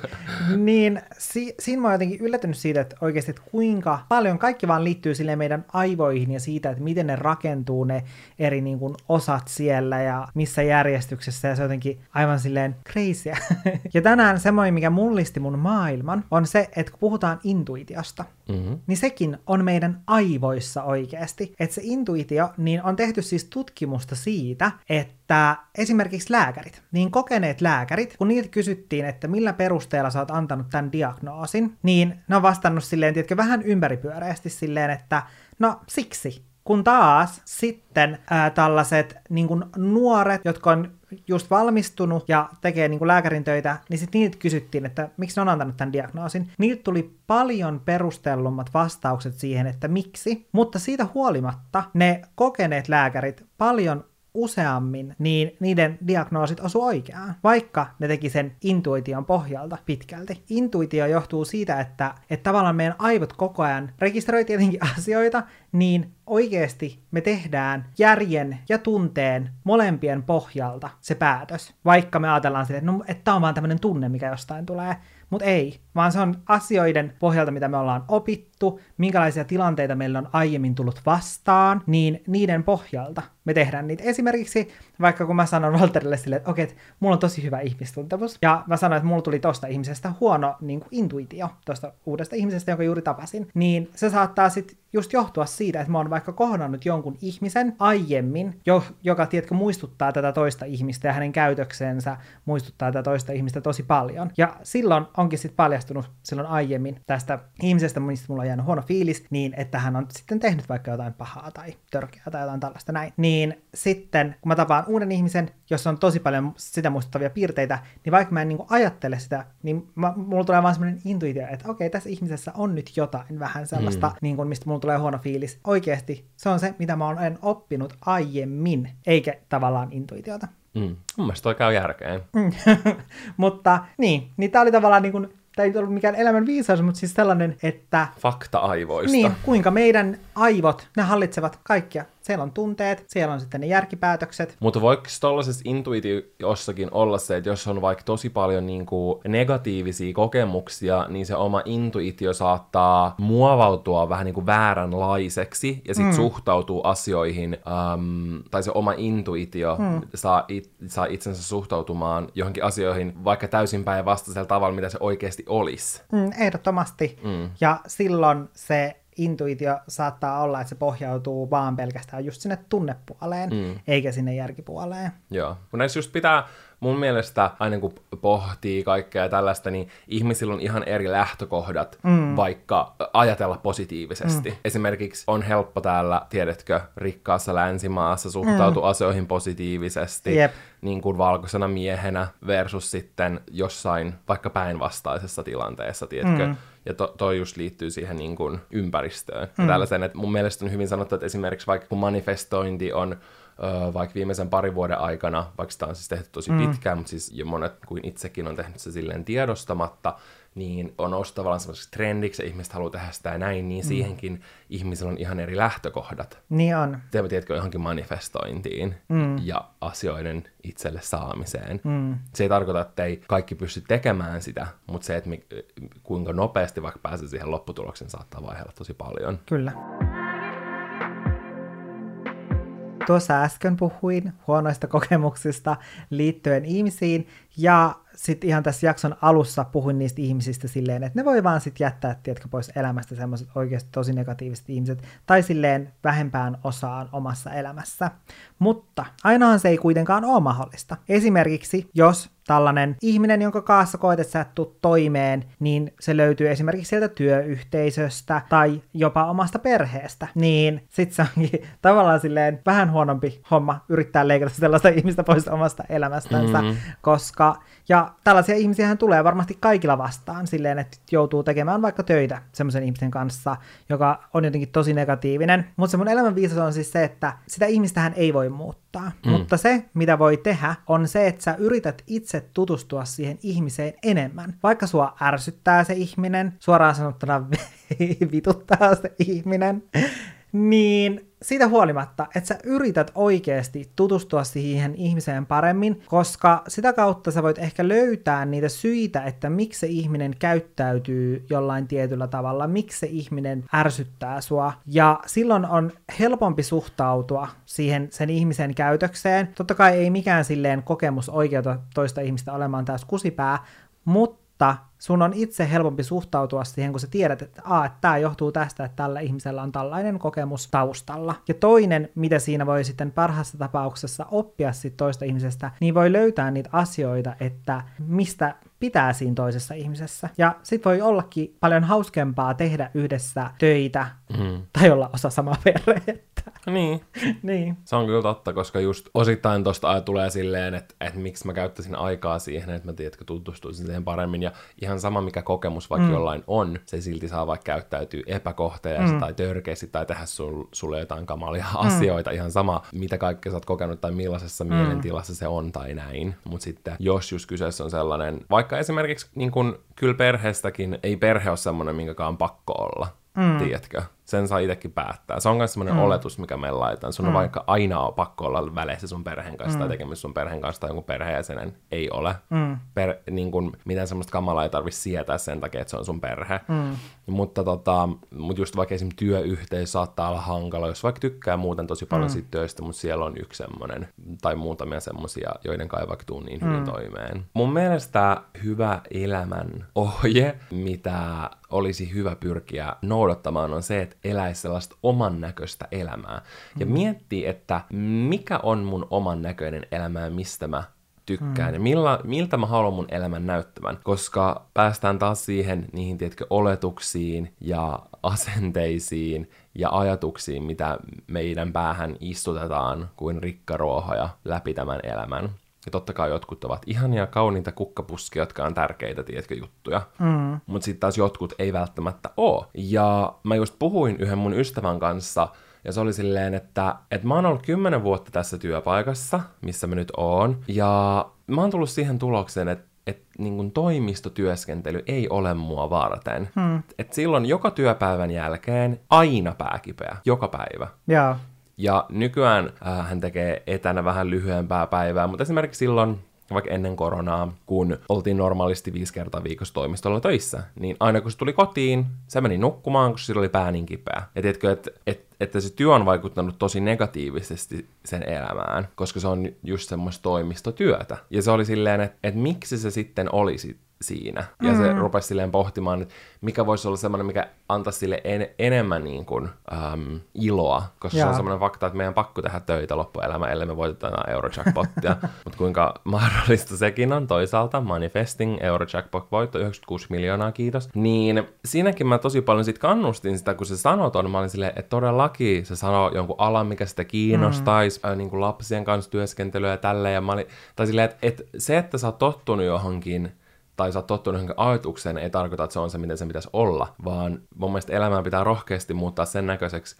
Speaker 1: niin si- siinä mä oon jotenkin yllätynyt siitä, että oikeasti, että kuinka paljon kaikki vaan liittyy sille meidän aivoihin ja siitä, että miten ne rakentuu ne eri niin kuin, osat siellä ja missä järjestyksessä, ja se on jotenkin aivan silleen crazy. ja tänään semmoinen, mikä mullisti mun maailman, on se, että kun puhutaan intuitiosta, mm-hmm. niin sekin on meidän aivoissa oikeasti. Että se intuitio, niin on tehty siis tutkimusta siitä, että esimerkiksi lääkärit, niin kokeneet lääkärit, kun niitä kysyttiin, että millä perusteella sä oot antanut tämän diagnoosin, niin ne on vastannut silleen, tiedätkö, vähän ympäripyöreästi silleen, että no siksi, kun taas sitten ää, tällaiset niin nuoret, jotka on just valmistunut ja tekee niin kuin lääkärin töitä, niin sitten niitä kysyttiin, että miksi ne on antanut tämän diagnoosin. Niiltä tuli paljon perustellummat vastaukset siihen, että miksi, mutta siitä huolimatta ne kokeneet lääkärit paljon useammin, niin niiden diagnoosit osu oikeaan, vaikka ne teki sen intuition pohjalta pitkälti. Intuitio johtuu siitä, että, että tavallaan meidän aivot koko ajan rekisteröi tietenkin asioita, niin oikeasti me tehdään järjen ja tunteen molempien pohjalta se päätös. Vaikka me ajatellaan sitä, että, no, että tämä on vaan tämmöinen tunne, mikä jostain tulee. Mutta ei, vaan se on asioiden pohjalta, mitä me ollaan opittu, minkälaisia tilanteita meillä on aiemmin tullut vastaan, niin niiden pohjalta me tehdään niitä. Esimerkiksi vaikka kun mä sanon Walterille sille, että okei, että mulla on tosi hyvä ihmistuntemus, ja mä sanoin, että mulla tuli tosta ihmisestä huono niin kuin intuitio, tosta uudesta ihmisestä, jonka juuri tapasin, niin se saattaa sitten just johtua siitä, että mä oon vaikka kohdannut jonkun ihmisen aiemmin, jo, joka, tiedätkö, muistuttaa tätä toista ihmistä ja hänen käytöksensä muistuttaa tätä toista ihmistä tosi paljon. Ja silloin onkin sitten paljastunut silloin aiemmin tästä ihmisestä, mistä mulla on jäänyt huono fiilis, niin että hän on sitten tehnyt vaikka jotain pahaa tai törkeää tai jotain tällaista näin. Niin sitten, kun mä tapaan uuden ihmisen, jossa on tosi paljon sitä muistuttavia piirteitä, niin vaikka mä en niin ajattele sitä, niin mä, mulla tulee vaan semmoinen intuitio, että okei, tässä ihmisessä on nyt jotain vähän sellaista, mm. niin kuin, mistä mulla tulee huono fiilis. Oikeasti se on se, mitä mä olen oppinut aiemmin, eikä tavallaan intuitiota.
Speaker 2: Mm. Mun mielestä toi käy järkeen.
Speaker 1: Mm. mutta niin, niin tää oli tavallaan niin kuin, tämä ei ollut mikään elämän viisaus, mutta siis sellainen, että...
Speaker 2: Fakta aivoista.
Speaker 1: Niin, kuinka meidän aivot, ne hallitsevat kaikkia siellä on tunteet, siellä on sitten ne järkipäätökset.
Speaker 2: Mutta voiko tuollaisessa intuitiossakin olla se, että jos on vaikka tosi paljon niin kuin negatiivisia kokemuksia, niin se oma intuitio saattaa muovautua vähän niin kuin vääränlaiseksi ja sitten mm. suhtautuu asioihin, um, tai se oma intuitio mm. saa, it, saa itsensä suhtautumaan johonkin asioihin vaikka täysin päinvastaisella tavalla, mitä se oikeasti olisi.
Speaker 1: Mm, ehdottomasti. Mm. Ja silloin se intuitio saattaa olla, että se pohjautuu vaan pelkästään just sinne tunnepuoleen, mm. eikä sinne järkipuoleen.
Speaker 2: Joo, kun näissä just pitää mun mielestä aina kun pohtii kaikkea tällaista, niin ihmisillä on ihan eri lähtökohdat, mm. vaikka ajatella positiivisesti. Mm. Esimerkiksi on helppo täällä, tiedätkö, rikkaassa länsimaassa suhtautua mm. asioihin positiivisesti, yep. niin kuin valkoisena miehenä versus sitten jossain vaikka päinvastaisessa tilanteessa, tiedätkö, mm ja to, toi just liittyy siihen niin kuin ympäristöön. Mm. Ja tällaisen, että mun mielestä on hyvin sanottu, että esimerkiksi vaikka kun manifestointi on vaikka viimeisen parin vuoden aikana, vaikka sitä on siis tehty tosi mm. pitkään, mutta siis jo monet kuin itsekin on tehnyt se silleen tiedostamatta, niin on noussut tavallaan semmoiseksi trendiksi, ja ihmiset haluaa tehdä sitä näin, niin mm. siihenkin ihmisillä on ihan eri lähtökohdat.
Speaker 1: Niin on.
Speaker 2: Te tiedätkö, johonkin manifestointiin mm. ja asioiden itselle saamiseen. Mm. Se ei tarkoita, että ei kaikki pysty tekemään sitä, mutta se, että kuinka nopeasti vaikka pääsee siihen lopputulokseen, saattaa vaihdella tosi paljon.
Speaker 1: Kyllä. Tuossa äsken puhuin huonoista kokemuksista liittyen ihmisiin, ja sitten ihan tässä jakson alussa puhuin niistä ihmisistä silleen, että ne voi vaan sitten jättää, tiedätkö, pois elämästä semmoiset oikeasti tosi negatiiviset ihmiset, tai silleen vähempään osaan omassa elämässä. Mutta ainahan se ei kuitenkaan ole mahdollista. Esimerkiksi, jos tällainen ihminen, jonka kanssa koet, että sä et toimeen, niin se löytyy esimerkiksi sieltä työyhteisöstä tai jopa omasta perheestä, niin sit se onkin tavallaan silleen vähän huonompi homma yrittää leikata sellaista ihmistä pois omasta elämästänsä, mm-hmm. koska ja tällaisia ihmisiä tulee varmasti kaikilla vastaan silleen, että joutuu tekemään vaikka töitä semmoisen ihmisen kanssa, joka on jotenkin tosi negatiivinen. Mutta se mun elämän on siis se, että sitä ihmistähän ei voi muuttaa. Mm. Mutta se, mitä voi tehdä, on se, että sä yrität itse tutustua siihen ihmiseen enemmän. Vaikka sua ärsyttää se ihminen, suoraan sanottuna vituttaa se ihminen, niin siitä huolimatta, että sä yrität oikeasti tutustua siihen ihmiseen paremmin, koska sitä kautta sä voit ehkä löytää niitä syitä, että miksi se ihminen käyttäytyy jollain tietyllä tavalla, miksi se ihminen ärsyttää sua. Ja silloin on helpompi suhtautua siihen sen ihmisen käytökseen. Totta kai ei mikään silleen kokemus oikeuta toista ihmistä olemaan taas kusipää, mutta mutta sun on itse helpompi suhtautua siihen, kun sä tiedät, että, a, että tämä johtuu tästä, että tällä ihmisellä on tällainen kokemus taustalla. Ja toinen, mitä siinä voi sitten parhaassa tapauksessa oppia sit toista ihmisestä, niin voi löytää niitä asioita, että mistä pitää siinä toisessa ihmisessä. Ja sit voi ollakin paljon hauskempaa tehdä yhdessä töitä mm. tai olla osa samaa perhettä.
Speaker 2: Niin.
Speaker 1: niin.
Speaker 2: Se on kyllä totta, koska just osittain tosta tulee silleen, että, että miksi mä käyttäisin aikaa siihen, että mä tiedätkö, tutustuisin siihen paremmin. Ja ihan sama, mikä kokemus vaikka mm. jollain on, se silti saa vaikka käyttäytyy epäkohteliaasti mm. tai törkeästi tai tehdä sul, sulle jotain kamalia mm. asioita. Ihan sama, mitä kaikkea sä oot kokenut tai millaisessa mm. mielentilassa se on tai näin. Mutta sitten jos just kyseessä on sellainen, vaikka esimerkiksi niin kun, kyllä perheestäkin, ei perhe ole semmoinen, minkä on pakko olla. Mm. Tiedätkö? Sen saa itsekin päättää. Se on myös sellainen mm. oletus, mikä me laitetaan. Sun mm. on vaikka aina on pakko olla väleissä sun perheen kanssa mm. tai tekemisissä sun perheen kanssa tai jonkun perheenjäsenen. Ei ole. Mm. Per, niin kun, mitään semmoista kamalaa ei tarvitse sietää sen takia, että se on sun perhe. Mm. Mutta, tota, mutta just vaikka esimerkiksi työyhteys saattaa olla hankala, jos vaikka tykkää muuten tosi paljon mm. siitä työstä, mutta siellä on yksi semmoinen tai muutamia semmoisia, joiden kai vaikka tuu niin hyvin mm. toimeen. Mun mielestä hyvä elämän ohje, mitä olisi hyvä pyrkiä noudattamaan, on se, että eläisi sellaista oman näköistä elämää. Ja mm. miettii, että mikä on mun oman näköinen elämä ja mistä mä tykkään mm. ja milla, miltä mä haluan mun elämän näyttävän, koska päästään taas siihen niihin, tiedätkö, oletuksiin ja asenteisiin ja ajatuksiin, mitä meidän päähän istutetaan kuin rikkaruohoja läpi tämän elämän. Ja totta kai jotkut ovat ihania, kauniita kukkapuskia, jotka on tärkeitä, tiedätkö, juttuja. Mm. Mutta sitten taas jotkut ei välttämättä oo. Ja mä just puhuin yhden mun ystävän kanssa, ja se oli silleen, että, että mä oon ollut kymmenen vuotta tässä työpaikassa, missä mä nyt oon. Ja mä oon tullut siihen tulokseen, että että niin toimistotyöskentely ei ole mua varten. Hmm. Et silloin joka työpäivän jälkeen aina pääkipeä, joka päivä.
Speaker 1: Yeah.
Speaker 2: Ja nykyään äh, hän tekee etänä vähän lyhyempää päivää, mutta esimerkiksi silloin vaikka ennen koronaa, kun oltiin normaalisti viisi kertaa viikossa toimistolla töissä, niin aina kun se tuli kotiin, se meni nukkumaan, kun sillä oli pää niin kipeä. Ja tiedätkö, että et, että se työ on vaikuttanut tosi negatiivisesti sen elämään, koska se on just semmoista toimistotyötä. Ja se oli silleen, että, että miksi se sitten olisi siinä. Ja mm. se rupesi silleen pohtimaan, että mikä voisi olla semmoinen, mikä antaisi sille en, enemmän niin kuin, äm, iloa, koska Jaa. se on semmoinen fakta, että meidän pakko tehdä töitä loppuelämä, ellei me voitetaan Eurojackpottia. Mutta kuinka mahdollista sekin on toisaalta, manifesting Eurojackpot-voitto, 96 miljoonaa, kiitos. Niin siinäkin mä tosi paljon sit kannustin sitä, kun se sanoi ton, mä olin silleen, että todellakin se sanoo jonkun alan, mikä sitä kiinnostaisi, mm. äh, niin kuin lapsien kanssa työskentelyä ja tälleen, ja mä olin, tai silleen, että, että se, että sä oot tottunut johonkin, tai sä oot tottunut johonkin ajatukseen, ei tarkoita, että se on se, miten se pitäisi olla, vaan mun mielestä elämää pitää rohkeasti muuttaa sen näköiseksi,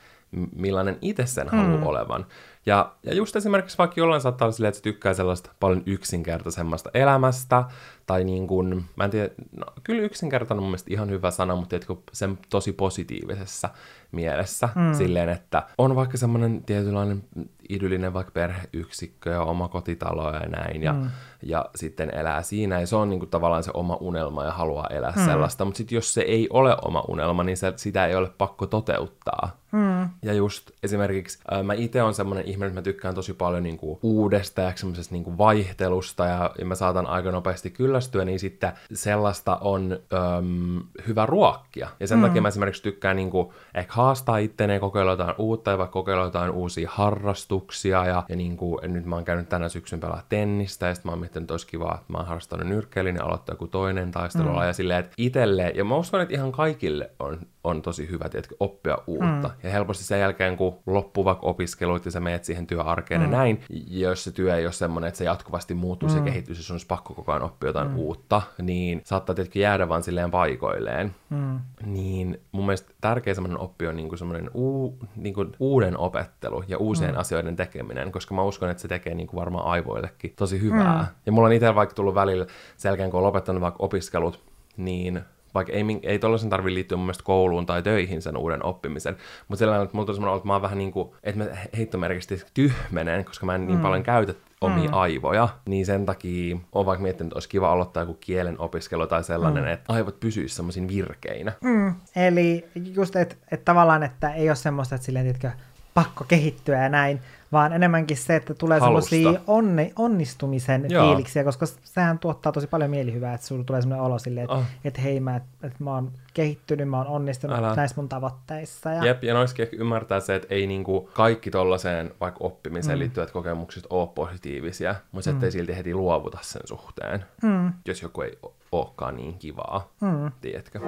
Speaker 2: millainen itse sen haluaa mm. olevan. Ja, ja just esimerkiksi vaikka jollain saattaa olla silleen, että se tykkää sellaista paljon yksinkertaisemmasta elämästä, tai niin kuin, mä en tiedä, no, kyllä yksinkertainen on mun mielestä ihan hyvä sana, mutta tiedätkö, sen tosi positiivisessa mielessä, mm. silleen, että on vaikka semmoinen tietynlainen idyllinen vaikka perheyksikkö ja oma kotitalo ja näin, ja, mm. ja sitten elää siinä, ja se on niin kuin tavallaan se oma unelma ja haluaa elää mm. sellaista, mutta sitten jos se ei ole oma unelma, niin se, sitä ei ole pakko toteuttaa. Mm. Ja just esimerkiksi ää, mä itse on semmoinen ihminen, että mä tykkään tosi paljon niin kuin, uudesta ja semmoisesta niin kuin, vaihtelusta, ja, ja mä saatan aika nopeasti kyllästyä, niin sitten sellaista on äm, hyvä ruokkia. Ja sen mm. takia mä esimerkiksi tykkään niin kuin, ehkä haastaa itteneen, kokeilla jotain uutta ja vaikka kokeilla jotain uusia harrastuksia. Ja, ja niin kuin, nyt mä oon käynyt tänä syksyn pelaa tennistä ja sitten mä oon miettinyt, että olisi kiva, että mä oon harrastanut nyrkkeilin ja aloittaa joku toinen taistelula. Mm. Ja silleen, että itselle, ja mä uskon, että ihan kaikille on, on tosi hyvä tietysti, oppia uutta. Mm. Ja helposti sen jälkeen, kun loppuu vaikka opiskelut ja sä menet siihen työarkeen mm. ja näin, jos se työ ei ole semmoinen, että se jatkuvasti muuttuu, mm. se kehittyy, jos on pakko koko ajan oppia jotain mm. uutta, niin saattaa tietenkin jäädä vaan silleen paikoilleen. Mm. Niin mun mielestä tärkeä semmoinen oppi on niinku semmoinen uu, niinku uuden opettelu ja uusien mm. asioiden tekeminen, koska mä uskon, että se tekee niinku varmaan aivoillekin tosi hyvää. Mm. Ja mulla on itse vaikka tullut välillä sen jälkeen, kun on lopettanut vaikka opiskelut, niin vaikka ei, ei tollaisen tarvitse liittyä mun mielestä kouluun tai töihin sen uuden oppimisen, mutta sellainen, että mulla on semmoinen että mä oon vähän niin kuin, että mä heittomerkisesti tyhmenen, koska mä en niin mm. paljon käytä omia mm. aivoja, niin sen takia on vaikka miettinyt, että olisi kiva aloittaa joku kielen opiskelu tai sellainen, mm. että aivot pysyisivät semmoisin virkeinä.
Speaker 1: Mm. Eli just, että et tavallaan, että ei ole semmoista, että silleen, tiedätkö, pakko kehittyä ja näin, vaan enemmänkin se, että tulee semmoisia onni, onnistumisen Joo. fiiliksiä, koska sehän tuottaa tosi paljon mielihyvää, että sulla tulee semmoinen olo silleen, että, oh. että hei, mä, että mä oon kehittynyt, mä oon onnistunut Älä. näissä mun tavoitteissa.
Speaker 2: Ja... Jep, ja noiskin ehkä ymmärtää se, että ei niinku kaikki tollaiseen vaikka oppimiseen mm. liittyvät kokemukset ole positiivisia, mutta mm. ettei silti heti luovuta sen suhteen, mm. jos joku ei olekaan niin kivaa, mm. tiedätkö?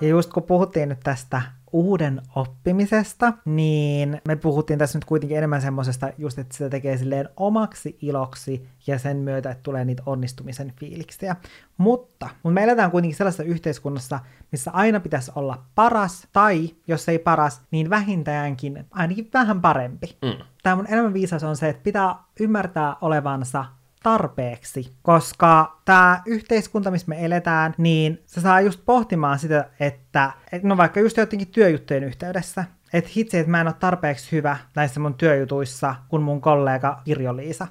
Speaker 1: Ja just kun puhuttiin nyt tästä uuden oppimisesta, niin me puhuttiin tässä nyt kuitenkin enemmän semmoisesta just, että sitä tekee silleen omaksi iloksi ja sen myötä, että tulee niitä onnistumisen fiiliksiä. Mutta, mutta me eletään kuitenkin sellaisessa yhteiskunnassa, missä aina pitäisi olla paras, tai jos ei paras, niin vähintäänkin ainakin vähän parempi. Mm. Tämä mun elämän viisaus on se, että pitää ymmärtää olevansa tarpeeksi, koska tämä yhteiskunta, missä me eletään, niin se saa just pohtimaan sitä, että no vaikka just jotenkin työjuttujen yhteydessä, että hitsi, että mä en ole tarpeeksi hyvä näissä mun työjutuissa kuin mun kollega Pirjo-Liisa.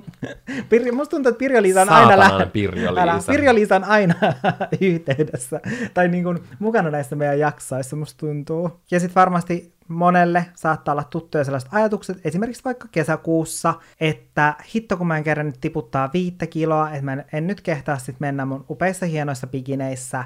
Speaker 1: Pir- musta tuntuu, että Pirjo-Liisa on aina
Speaker 2: lä- Pirjo-Liisa.
Speaker 1: Pirjo-Liisa on aina yhteydessä. Tai niin kuin mukana näissä meidän jaksoissa, musta tuntuu. Ja sitten varmasti monelle saattaa olla tuttuja sellaiset ajatukset, esimerkiksi vaikka kesäkuussa, että hitto kun mä en kerran nyt tiputtaa viittä kiloa, että mä en, en nyt kehtaa sitten mennä mun upeissa hienoissa pikineissä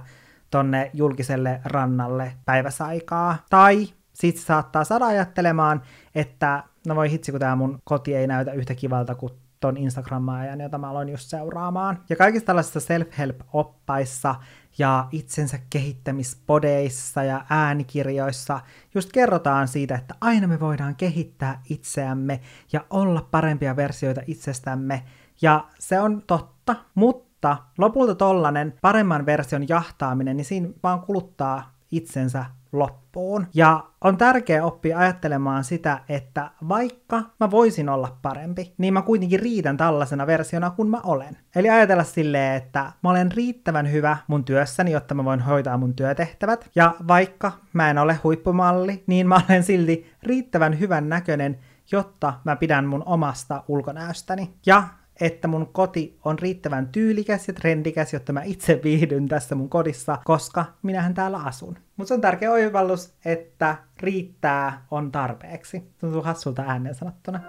Speaker 1: tonne julkiselle rannalle päiväsaikaa. Tai sit saattaa saada ajattelemaan, että no voi hitsi, kun tämä mun koti ei näytä yhtä kivalta kuin ton Instagram-ajan, jota mä aloin just seuraamaan. Ja kaikissa tällaisissa self-help-oppaissa ja itsensä kehittämispodeissa ja äänikirjoissa just kerrotaan siitä, että aina me voidaan kehittää itseämme ja olla parempia versioita itsestämme. Ja se on totta, mutta lopulta tollanen paremman version jahtaaminen, niin siinä vaan kuluttaa itsensä loppuun. Ja on tärkeää oppia ajattelemaan sitä, että vaikka mä voisin olla parempi, niin mä kuitenkin riitän tällaisena versiona kuin mä olen. Eli ajatella silleen, että mä olen riittävän hyvä mun työssäni, jotta mä voin hoitaa mun työtehtävät. Ja vaikka mä en ole huippumalli, niin mä olen silti riittävän hyvän näköinen, jotta mä pidän mun omasta ulkonäöstäni. Ja että mun koti on riittävän tyylikäs ja trendikäs, jotta mä itse viihdyn tässä mun kodissa, koska minähän täällä asun. Mutta se on tärkeä oivallus, että riittää on tarpeeksi. Tuntuu hassulta ääneen sanottuna.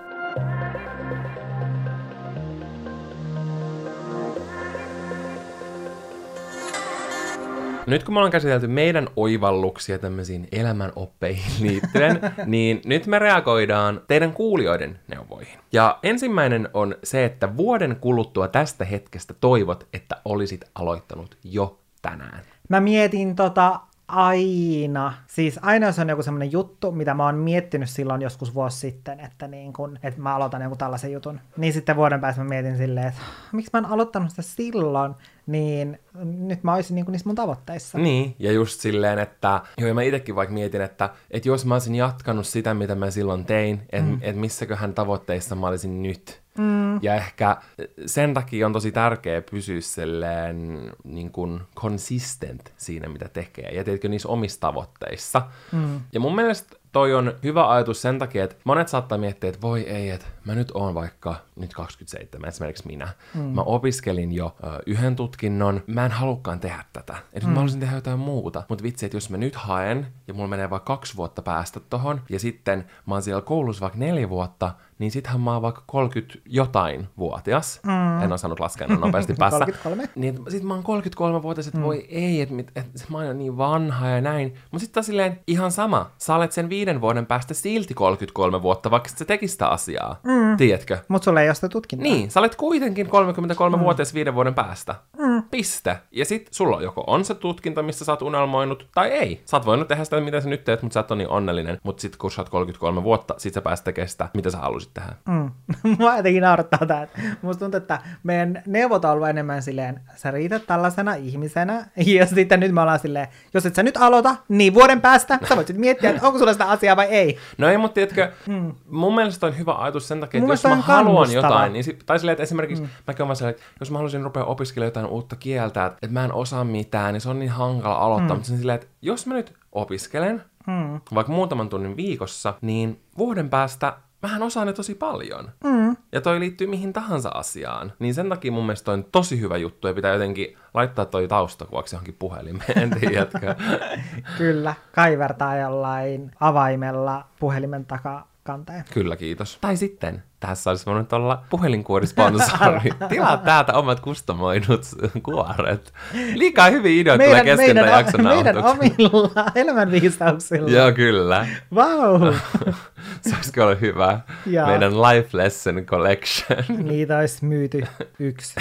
Speaker 2: Nyt kun me ollaan käsitelty meidän oivalluksia tämmöisiin elämänoppeihin liittyen, niin nyt me reagoidaan teidän kuulijoiden neuvoihin. Ja ensimmäinen on se, että vuoden kuluttua tästä hetkestä toivot, että olisit aloittanut jo tänään.
Speaker 1: Mä mietin tota aina. Siis aina jos on joku semmoinen juttu, mitä mä oon miettinyt silloin joskus vuosi sitten, että, niin kun, että mä aloitan joku tällaisen jutun, niin sitten vuoden päästä mä mietin silleen, että miksi mä en aloittanut sitä silloin, niin nyt mä olisin niin niissä mun tavoitteissa.
Speaker 2: Niin, ja just silleen, että joo, ja mä itsekin vaikka mietin, että, että jos mä olisin jatkanut sitä, mitä mä silloin tein, että mm. et missäköhän tavoitteissa mä olisin nyt, Mm. Ja ehkä sen takia on tosi tärkeää pysyä silleen niin kuin consistent siinä, mitä tekee. Ja tiedätkö, niissä omissa tavoitteissa. Mm. Ja mun mielestä toi on hyvä ajatus sen takia, että monet saattaa miettiä, että voi ei, että mä nyt oon vaikka nyt 27, esimerkiksi minä. Mm. Mä opiskelin jo ö, yhden tutkinnon, mä en halukkaan tehdä tätä. Että mm. mä haluaisin tehdä jotain muuta. Mutta vitsi, että jos mä nyt haen, ja mulla menee vaikka kaksi vuotta päästä tohon, ja sitten mä oon siellä koulussa vaikka neljä vuotta, niin sittenhän mä oon vaikka 30 jotain vuotias. Mm. En osannut laskea nopeasti päässä.
Speaker 1: 33.
Speaker 2: Niin, sit mä oon 33-vuotias, että mm. voi ei, että et, et, mä oon niin vanha ja näin. Mutta sitten silleen ihan sama. Sä olet sen viiden vuoden päästä silti 33 vuotta, vaikka sä tekis sitä asiaa. Mm. Tiedätkö?
Speaker 1: Mutta sulla ei ole sitä tutkintoa.
Speaker 2: Niin, sä olet kuitenkin 33-vuotias mm. viiden vuoden päästä. Mm. Piste. Ja sit sulla joko on se tutkinto, missä sä oot unelmoinut, tai ei. Sä oot voinut tehdä sitä, mitä sä nyt teet, mutta sä et ole niin onnellinen. Mutta sit kun sä oot 33 vuotta, sit sä pääset tekemään sitä, mitä sä halusit tehdä.
Speaker 1: Mm. Mua jotenkin naurattaa tämä. Musta tuntuu, että meidän neuvot on ollut enemmän silleen, sä riität tällaisena ihmisenä, ja sitten nyt me ollaan silleen, jos et sä nyt aloita, niin vuoden päästä sä voit miettiä, että onko sulla sitä asiaa vai ei.
Speaker 2: No ei, mutta tiedätkö, mm. mun mielestä on hyvä ajatus sen takia, että jos mä haluan jotain, niin sit, tai silleen, että esimerkiksi mm. mäkin olen että jos mä haluaisin rupea opiskelemaan jotain uutta kieltä, että, että mä en osaa mitään, niin se on niin hankala aloittaa, mm. mutta silleen, että jos mä nyt opiskelen, mm. vaikka muutaman tunnin viikossa, niin vuoden päästä mähän osaan ne tosi paljon. Mm. Ja toi liittyy mihin tahansa asiaan. Niin sen takia mun mielestä toi on tosi hyvä juttu ja pitää jotenkin laittaa toi taustakuvaksi johonkin puhelimeen, en tiedätkö.
Speaker 1: Kyllä, kaivertaa jollain avaimella puhelimen takaa kanteen.
Speaker 2: Kyllä, kiitos. Tai sitten tässä olisi voinut olla puhelinkuorisponsori. Tilaa täältä omat kustomoidut kuoret. Liikaa hyviä ideoita tulee kesken tämän jakson
Speaker 1: Meidän omilla elämänviisauksilla.
Speaker 2: Joo, kyllä.
Speaker 1: Wow.
Speaker 2: se olisi hyvä. Ja. Meidän Life Lesson Collection.
Speaker 1: Niitä olisi myyty yksi.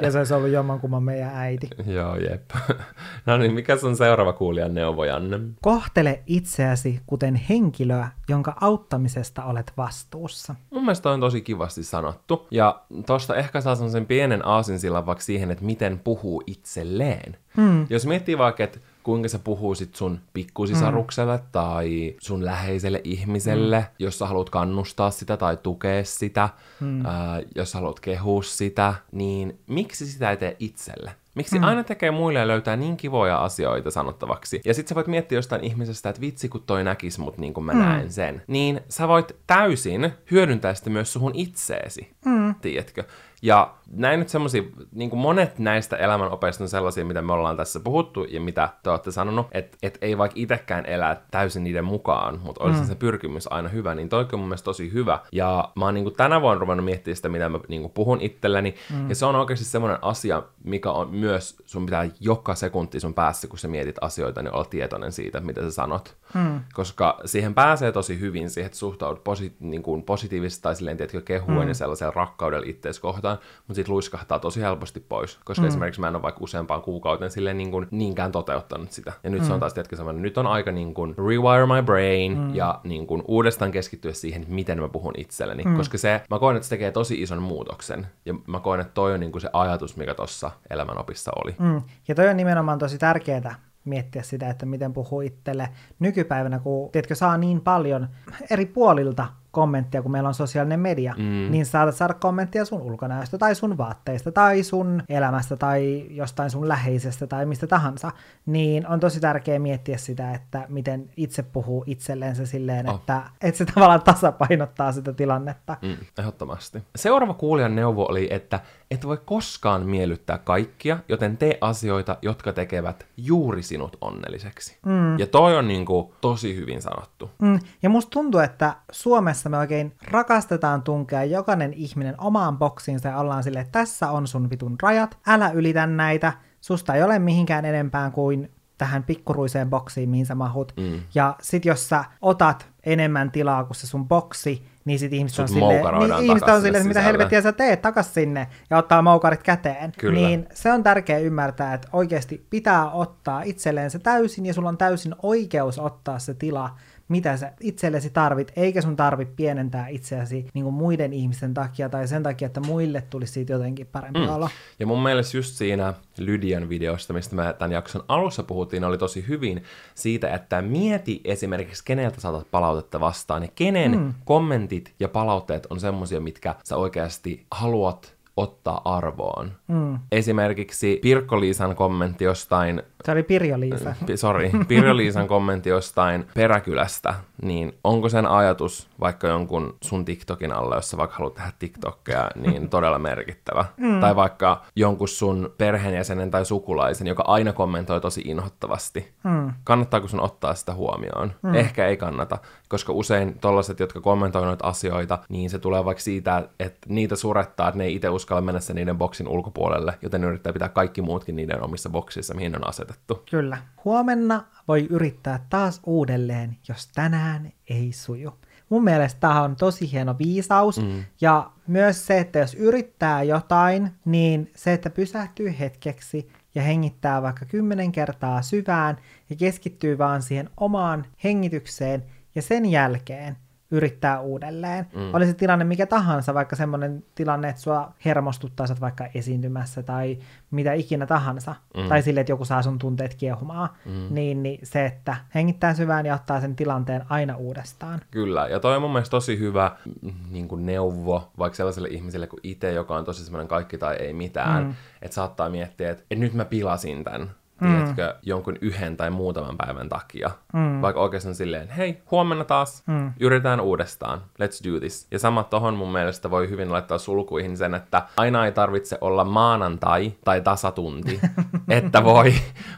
Speaker 1: Ja se olisi ollut jommankumman meidän äiti.
Speaker 2: Joo, jep. No niin, mikä on seuraava kuulijan neuvo, Janne?
Speaker 1: Kohtele itseäsi kuten henkilöä, jonka auttamisesta olet vastuussa.
Speaker 2: Mun mielestä on tosi kivasti sanottu. Ja tosta ehkä saa sen pienen aasinsillan vaikka siihen, että miten puhuu itselleen. Hmm. Jos miettii vaikka, että kuinka sä puhuisit sun pikkusisarukselle mm. tai sun läheiselle ihmiselle, mm. jos sä haluat kannustaa sitä tai tukea sitä, mm. ää, jos sä haluat kehua sitä, niin miksi sitä ei tee itselle? Miksi mm. aina tekee muille ja löytää niin kivoja asioita sanottavaksi? Ja sit sä voit miettiä jostain ihmisestä, että vitsi kun toi näkis mut niin kuin mä mm. näen sen. Niin sä voit täysin hyödyntää sitä myös suhun itseesi, mm. tiedätkö? Ja näin nyt semmosia, niin kuin monet näistä elämänopeista on sellaisia, mitä me ollaan tässä puhuttu ja mitä te olette sanonut, että et ei vaikka itsekään elää täysin niiden mukaan, mutta olisi mm. se pyrkimys aina hyvä, niin toikin on mun mielestä tosi hyvä. Ja mä oon niin kuin tänä vuonna ruvennut miettimään sitä, mitä mä niin kuin puhun itselleni, mm. ja se on oikeasti semmoinen asia, mikä on myös, sun pitää joka sekunti sun päässä, kun sä mietit asioita, niin olla tietoinen siitä, mitä sä sanot. Mm. Koska siihen pääsee tosi hyvin, siihen, että suhtaudut posi- niin kuin positiivisesti tai silleen, tiedätkö, kehuen mm. ja sellaisella rakkaudella ittees kohtaan, mutta sitten luiskahtaa tosi helposti pois, koska mm. esimerkiksi mä en ole vaikka useampaan kuukauteen silleen niin kuin, niinkään toteuttanut sitä. Ja nyt mm. se on mm. taas tiedätkö semmoinen, nyt on aika niin kuin rewire my brain mm. ja niin kuin uudestaan keskittyä siihen, miten mä puhun itselleni, mm. koska se, mä koen, että se tekee tosi ison muutoksen ja mä koen, että toi on niin kuin se ajatus, mikä tuossa elämänopissa oli.
Speaker 1: Mm. Ja toi on nimenomaan tosi tärkeää, miettiä sitä, että miten puhuu itselle nykypäivänä, kun tiedätkö, saa niin paljon eri puolilta kommenttia, kun meillä on sosiaalinen media, mm. niin saatat saada kommenttia sun ulkonäöstä tai sun vaatteista tai sun elämästä tai jostain sun läheisestä tai mistä tahansa, niin on tosi tärkeää miettiä sitä, että miten itse puhuu itselleensä silleen, oh. että, että se tavallaan tasapainottaa sitä tilannetta.
Speaker 2: Mm, ehdottomasti. Seuraava kuulijan neuvo oli, että et voi koskaan miellyttää kaikkia, joten tee asioita, jotka tekevät juuri sinut onnelliseksi. Mm. Ja toi on niinku tosi hyvin sanottu.
Speaker 1: Mm. Ja musta tuntuu, että Suomessa me oikein rakastetaan tunkea jokainen ihminen omaan boksiinsa ja ollaan silleen, että tässä on sun vitun rajat, älä ylitä näitä, susta ei ole mihinkään enempää kuin tähän pikkuruiseen boksiin, mihin sä mahut. Mm. Ja sit jos sä otat enemmän tilaa kuin se sun boksi, niin sit ihmiset on silleen, niin ihmiset on silleen, mitä helvettiä sä teet takas sinne ja ottaa moukarit käteen. Kyllä. Niin se on tärkeää ymmärtää, että oikeasti pitää ottaa itselleen se täysin ja sulla on täysin oikeus ottaa se tila mitä sä itsellesi tarvit, eikä sun tarvi pienentää itseäsi niin kuin muiden ihmisten takia tai sen takia, että muille tulisi siitä jotenkin parempi mm. olo.
Speaker 2: Ja mun mielestä just siinä Lydian videosta, mistä me tämän jakson alussa puhuttiin, oli tosi hyvin siitä, että mieti esimerkiksi, keneltä saatat palautetta vastaan ja kenen mm. kommentit ja palautteet on semmosia, mitkä sä oikeasti haluat ottaa arvoon. Mm. Esimerkiksi Pirkko-Liisan kommentti jostain
Speaker 1: se oli Pirjo-Liisa.
Speaker 2: Sorry, Pirjo-Liisan kommentti jostain peräkylästä, niin onko sen ajatus vaikka jonkun sun TikTokin alle, jos sä vaikka haluat tehdä TikTokia, niin todella merkittävä. Mm. Tai vaikka jonkun sun perheenjäsenen tai sukulaisen, joka aina kommentoi tosi inhottavasti. Mm. Kannattaako sun ottaa sitä huomioon? Mm. Ehkä ei kannata, koska usein tollaset, jotka kommentoivat asioita, niin se tulee vaikka siitä, että niitä surettaa, että ne ei itse uskalla mennä sen niiden boksin ulkopuolelle, joten ne yrittää pitää kaikki muutkin niiden omissa boksissa, mihin ne on asetettu.
Speaker 1: Kyllä. Huomenna voi yrittää taas uudelleen, jos tänään ei suju. Mun mielestä tämä on tosi hieno viisaus. Mm. Ja myös se, että jos yrittää jotain, niin se, että pysähtyy hetkeksi ja hengittää vaikka kymmenen kertaa syvään ja keskittyy vaan siihen omaan hengitykseen ja sen jälkeen yrittää uudelleen. Mm. Oli se tilanne mikä tahansa, vaikka semmoinen tilanne, että sua hermostuttaa sä vaikka esiintymässä tai mitä ikinä tahansa, mm. tai sille, että joku saa sun tunteet kiehumaan, mm. niin, niin se, että hengittää syvään ja ottaa sen tilanteen aina uudestaan.
Speaker 2: Kyllä, ja toi on mun mielestä tosi hyvä niin kuin neuvo vaikka sellaiselle ihmiselle kuin itse, joka on tosi semmoinen kaikki tai ei mitään, mm. että saattaa miettiä, että, että nyt mä pilasin tämän, tiedätkö, jonkun yhden tai muutaman päivän takia. Mm. Vaikka oikeastaan silleen, hei, huomenna taas, mm. yritetään uudestaan, let's do this. Ja sama tohon mun mielestä voi hyvin laittaa sulkuihin sen, että aina ei tarvitse olla maanantai tai tasatunti, että voi,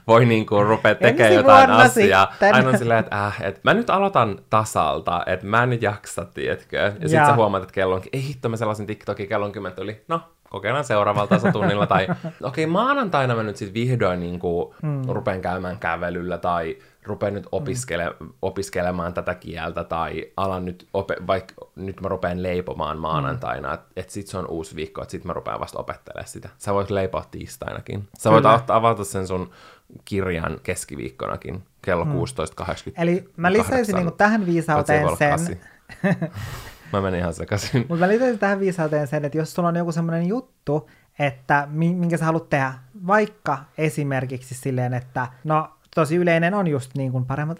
Speaker 2: voi niinku rupea tekemään jotain asiaa. Sitten. Aina on silleen, että äh, et mä nyt aloitan tasalta, että mä en nyt jaksa, tiedätkö. Ja sitten sä huomaat, että kello onkin, ei hitto, mä sellaisen TikTokin kellon kymmentä yli, no kokeillaan seuraavalla tasatunnilla. tai okei, okay, maanantaina mä nyt sitten vihdoin niin kuin, mm. rupean käymään kävelyllä tai rupean nyt opiskele- mm. opiskelemaan tätä kieltä tai alan nyt, ope- vaikka nyt mä rupean leipomaan maanantaina, mm. että et sit se on uusi viikko, että sit mä rupean vasta opettelemaan sitä. Sä voit leipoa tiistainakin. Sä voit avata sen sun kirjan keskiviikkonakin kello mm. 16.80.
Speaker 1: Eli mä lisäisin niin tähän viisauteen sen...
Speaker 2: Mä menin ihan sekaisin.
Speaker 1: Mutta mä liitän tähän viisauteen sen, että jos sulla on joku semmoinen juttu, että minkä sä haluat tehdä, vaikka esimerkiksi silleen, että no tosi yleinen on just niin kuin paremmat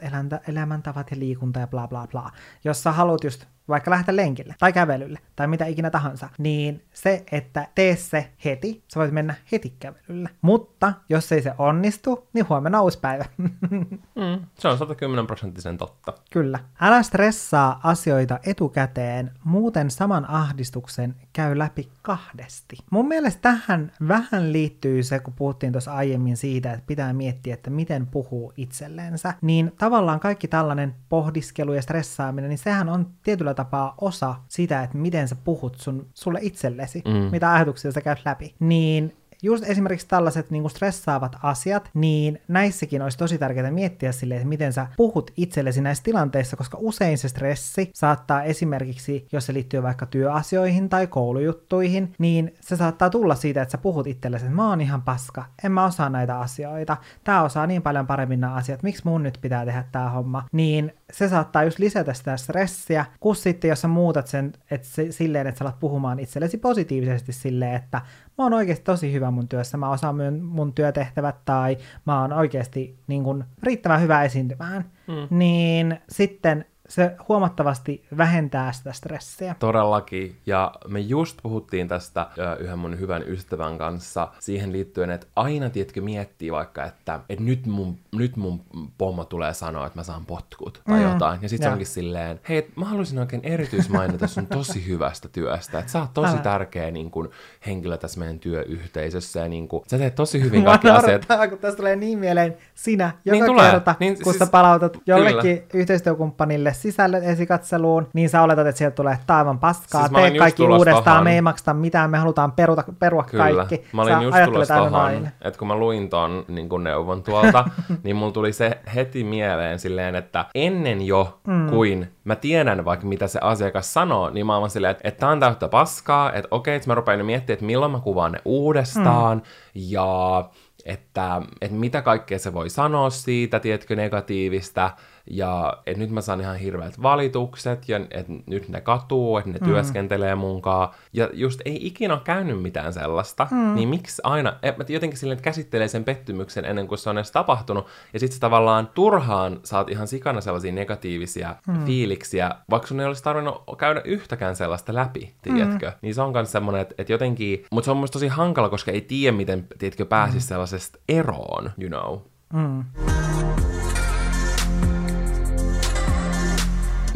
Speaker 1: elämäntavat ja liikunta ja bla bla bla. Jos sä haluat just vaikka lähteä lenkille tai kävelylle tai mitä ikinä tahansa, niin se, että tee se heti, sä voit mennä heti kävelylle. Mutta jos ei se onnistu, niin huomenna uusi päivä.
Speaker 2: mm, se on 110 prosenttisen totta.
Speaker 1: Kyllä. Älä stressaa asioita etukäteen, muuten saman ahdistuksen käy läpi kahdesti. Mun mielestä tähän vähän liittyy se, kun puhuttiin tuossa aiemmin siitä, että pitää miettiä, että miten puhuu itsellensä, niin tavallaan kaikki tällainen pohdiskelu ja stressaaminen, niin sehän on tietyllä tapaa osa sitä, että miten sä puhut sun, sulle itsellesi, mm. mitä ajatuksia sä käyt läpi. Niin just esimerkiksi tällaiset niin stressaavat asiat, niin näissäkin olisi tosi tärkeää miettiä silleen, että miten sä puhut itsellesi näissä tilanteissa, koska usein se stressi saattaa esimerkiksi, jos se liittyy vaikka työasioihin tai koulujuttuihin, niin se saattaa tulla siitä, että sä puhut itsellesi, että mä oon ihan paska, en mä osaa näitä asioita, tää osaa niin paljon paremmin nämä asiat, miksi mun nyt pitää tehdä tää homma, niin se saattaa just lisätä sitä stressiä, kun sitten jos sä muutat sen että se, silleen, että sä alat puhumaan itsellesi positiivisesti silleen, että mä oon oikeasti tosi hyvä mun työssä, mä osaan mun, mun työtehtävät tai mä oon oikeasti niin kun, riittävän hyvä esiintymään, mm. niin sitten se huomattavasti vähentää sitä stressiä.
Speaker 2: Todellakin. Ja me just puhuttiin tästä yhden mun hyvän ystävän kanssa siihen liittyen, että aina, tietkö miettii vaikka, että, että nyt, mun, nyt mun pommo tulee sanoa, että mä saan potkut tai mm. jotain. Ja sitten se onkin silleen, hei, mä haluaisin oikein erityismainita sun tosi hyvästä työstä. Että sä oot tosi Älä. tärkeä niin kun, henkilö tässä meidän työyhteisössä ja niin kun, sä teet tosi hyvin kaikki asiat.
Speaker 1: kun tässä tulee niin mieleen sinä joka niin kerta, niin, kun siis, sä palautat jollekin kyllä. yhteistyökumppanille sisällöt esikatseluun, niin sä oletat, että sieltä tulee taivan paskaa, siis tee kaikki uudestaan, me ei maksata mitään, me halutaan peruta, perua Kyllä. kaikki.
Speaker 2: Mä olin sä just tulossa tohon, että kun mä luin ton niin kun neuvon tuolta, niin mulla tuli se heti mieleen silleen, että ennen jo mm. kuin mä tiedän vaikka mitä se asiakas sanoo, niin mä oon silleen, että, että tää on täyttä paskaa, että okei, että mä rupean miettimään, että milloin mä kuvaan ne uudestaan, mm. ja että, että mitä kaikkea se voi sanoa siitä, tiedätkö, negatiivista, ja että nyt mä saan ihan hirveät valitukset, ja että nyt ne katuu, että ne mm. työskentelee munkaan, ja just ei ikinä ole käynyt mitään sellaista, mm. niin miksi aina, että jotenkin silleen, että käsittelee sen pettymyksen ennen kuin se on edes tapahtunut, ja sitten tavallaan turhaan saat ihan sikana sellaisia negatiivisia mm. fiiliksiä, vaikka sun ei olisi tarvinnut käydä yhtäkään sellaista läpi, tiedätkö? Mm. Niin se on myös semmoinen, että, että jotenkin, mutta se on myös tosi hankala, koska ei tiedä, miten, tiedätkö, pääsisi mm. sellaisesta eroon, you know. Mm.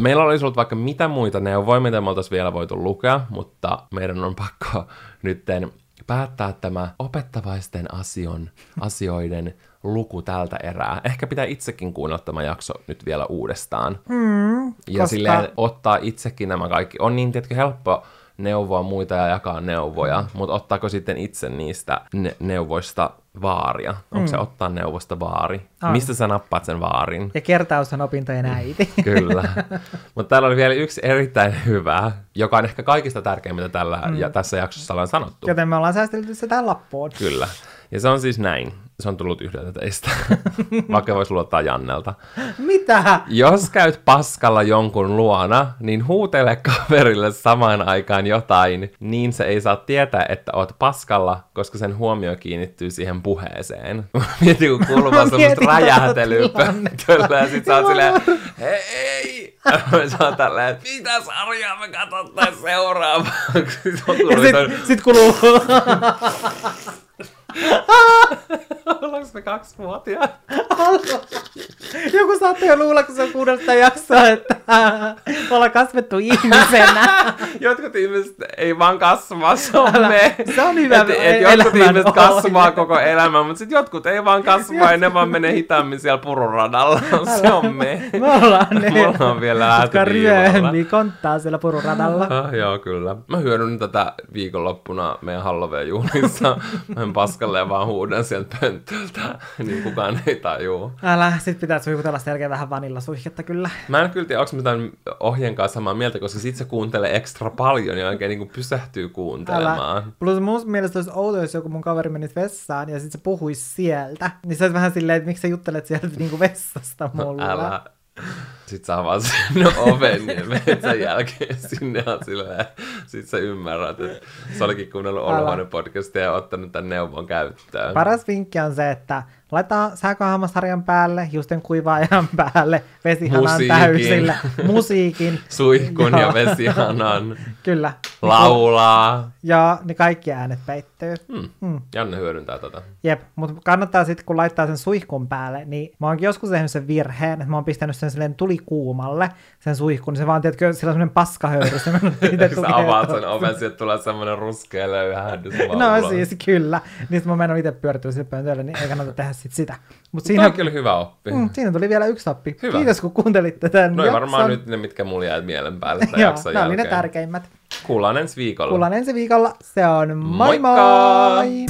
Speaker 2: Meillä olisi ollut vaikka mitä muita neuvoja, mitä me oltaisiin vielä voitu lukea, mutta meidän on pakko nytten päättää tämä opettavaisten asion, asioiden luku tältä erää. Ehkä pitää itsekin kuunnella tämä jakso nyt vielä uudestaan. Mm, ja koska... silleen ottaa itsekin nämä kaikki. On niin tietenkin helppo neuvoa muita ja jakaa neuvoja, mm. mutta ottaako sitten itse niistä ne- neuvoista vaaria? Onko mm. se ottaa neuvosta vaari? On. Mistä sä nappaat sen vaarin?
Speaker 1: Ja kertaus on opintojen äiti.
Speaker 2: Kyllä. Mutta täällä oli vielä yksi erittäin hyvä, joka on ehkä kaikista tärkeimmistä tällä mm. ja tässä jaksossa ollaan sanottu.
Speaker 1: Joten me ollaan säästelty sitä lappuun.
Speaker 2: Kyllä. Ja se on siis näin. Se on tullut yhdeltä teistä, vaikka voisi luottaa Jannelta.
Speaker 1: Mitä?
Speaker 2: Jos käyt paskalla jonkun luona, niin huutele kaverille samaan aikaan jotain, niin se ei saa tietää, että oot paskalla, koska sen huomio kiinnittyy siihen puheeseen. Mieti, kun kuuluu vaan semmoista räjähtelyä ja sit sä oot silleen, hei! Sä oot tälleen, mitä sarjaa me katsotaan seuraavaksi?
Speaker 1: sit, sit kuluu
Speaker 2: Ollaanko me kaksivuotiaat?
Speaker 1: Joku saatte jo luulla, kun se on kuunnelta jaksoa, että me ollaan kasvettu ihmisenä.
Speaker 2: Jotkut ihmiset ei vaan kasvaa, se on me.
Speaker 1: Se on hyvä
Speaker 2: et, et jotkut ihmiset
Speaker 1: ohje.
Speaker 2: kasvaa koko elämän, mutta sitten jotkut ei vaan kasvaa ja ne vaan menee hitaammin siellä pururadalla. Se on me.
Speaker 1: Me ollaan ne,
Speaker 2: Me ollaan vielä
Speaker 1: jotka konttaa siellä pururadalla.
Speaker 2: Ah, joo, kyllä. Mä hyödyn tätä viikonloppuna meidän Halloween-juhlissa. Mä en paskalleen vaan huudan sieltä pönttöltä, niin kukaan ei tajuu.
Speaker 1: Älä, sit pitää suihkutella sen jälkeen vähän vanillasuihketta kyllä.
Speaker 2: Mä en kyllä tiedä, onko mä tämän ohjeen kanssa samaa mieltä, koska sit se kuuntelee ekstra paljon ja oikein niin kuin pysähtyy kuuntelemaan.
Speaker 1: Älä. Plus mun mielestä olisi outo, jos joku mun kaveri menisi vessaan ja sitten se puhuisi sieltä. Niin se olisi vähän silleen, että miksi sä juttelet sieltä niinku vessasta mulle.
Speaker 2: Älä. Sitten sä avaat sinne oven ja menet sen jälkeen sinne ja silleen, sit sä ymmärrät, että se olikin kuunnellut. Olohuone podcastia ja ottanut tämän neuvon käyttöön.
Speaker 1: Paras vinkki on se, että laittaa sähköhammasharjan päälle, justen kuivaajan päälle, vesihanan täysillä, musiikin.
Speaker 2: Suihkun ja
Speaker 1: Joo.
Speaker 2: vesihanan,
Speaker 1: Kyllä.
Speaker 2: laulaa.
Speaker 1: Ja ne kaikki äänet peittyy.
Speaker 2: Hmm.
Speaker 1: Hmm.
Speaker 2: Janne hyödyntää tota.
Speaker 1: Jep, mutta kannattaa sitten, kun laittaa sen suihkun päälle, niin mä oonkin joskus tehnyt sen virheen, että mä oon pistänyt sen silleen tulikuumalle, sen suihkun, niin se vaan, tiedätkö, sillä on semmoinen paskahöyry, se
Speaker 2: sä avaat sen oven, sieltä tulee semmoinen ruskea löyhä
Speaker 1: No siis kyllä. Niin mä menen itse pyörtyä sinne pöntölle, niin ei kannata tehdä sit sitä. Mutta
Speaker 2: Siinä... oli hyvä oppi.
Speaker 1: mm, siinä tuli vielä yksi oppi.
Speaker 2: Hyvä.
Speaker 1: Kiitos kun kuuntelitte tämän
Speaker 2: Noin varmaan
Speaker 1: jakson.
Speaker 2: nyt ne, mitkä mulla jäi mielen päälle tämän
Speaker 1: Joo,
Speaker 2: jakson
Speaker 1: nämä oli ne tärkeimmät.
Speaker 2: Kuullaan ensi viikolla.
Speaker 1: Kuullaan ensi viikolla. Se on moi
Speaker 2: Moikka!
Speaker 1: moi!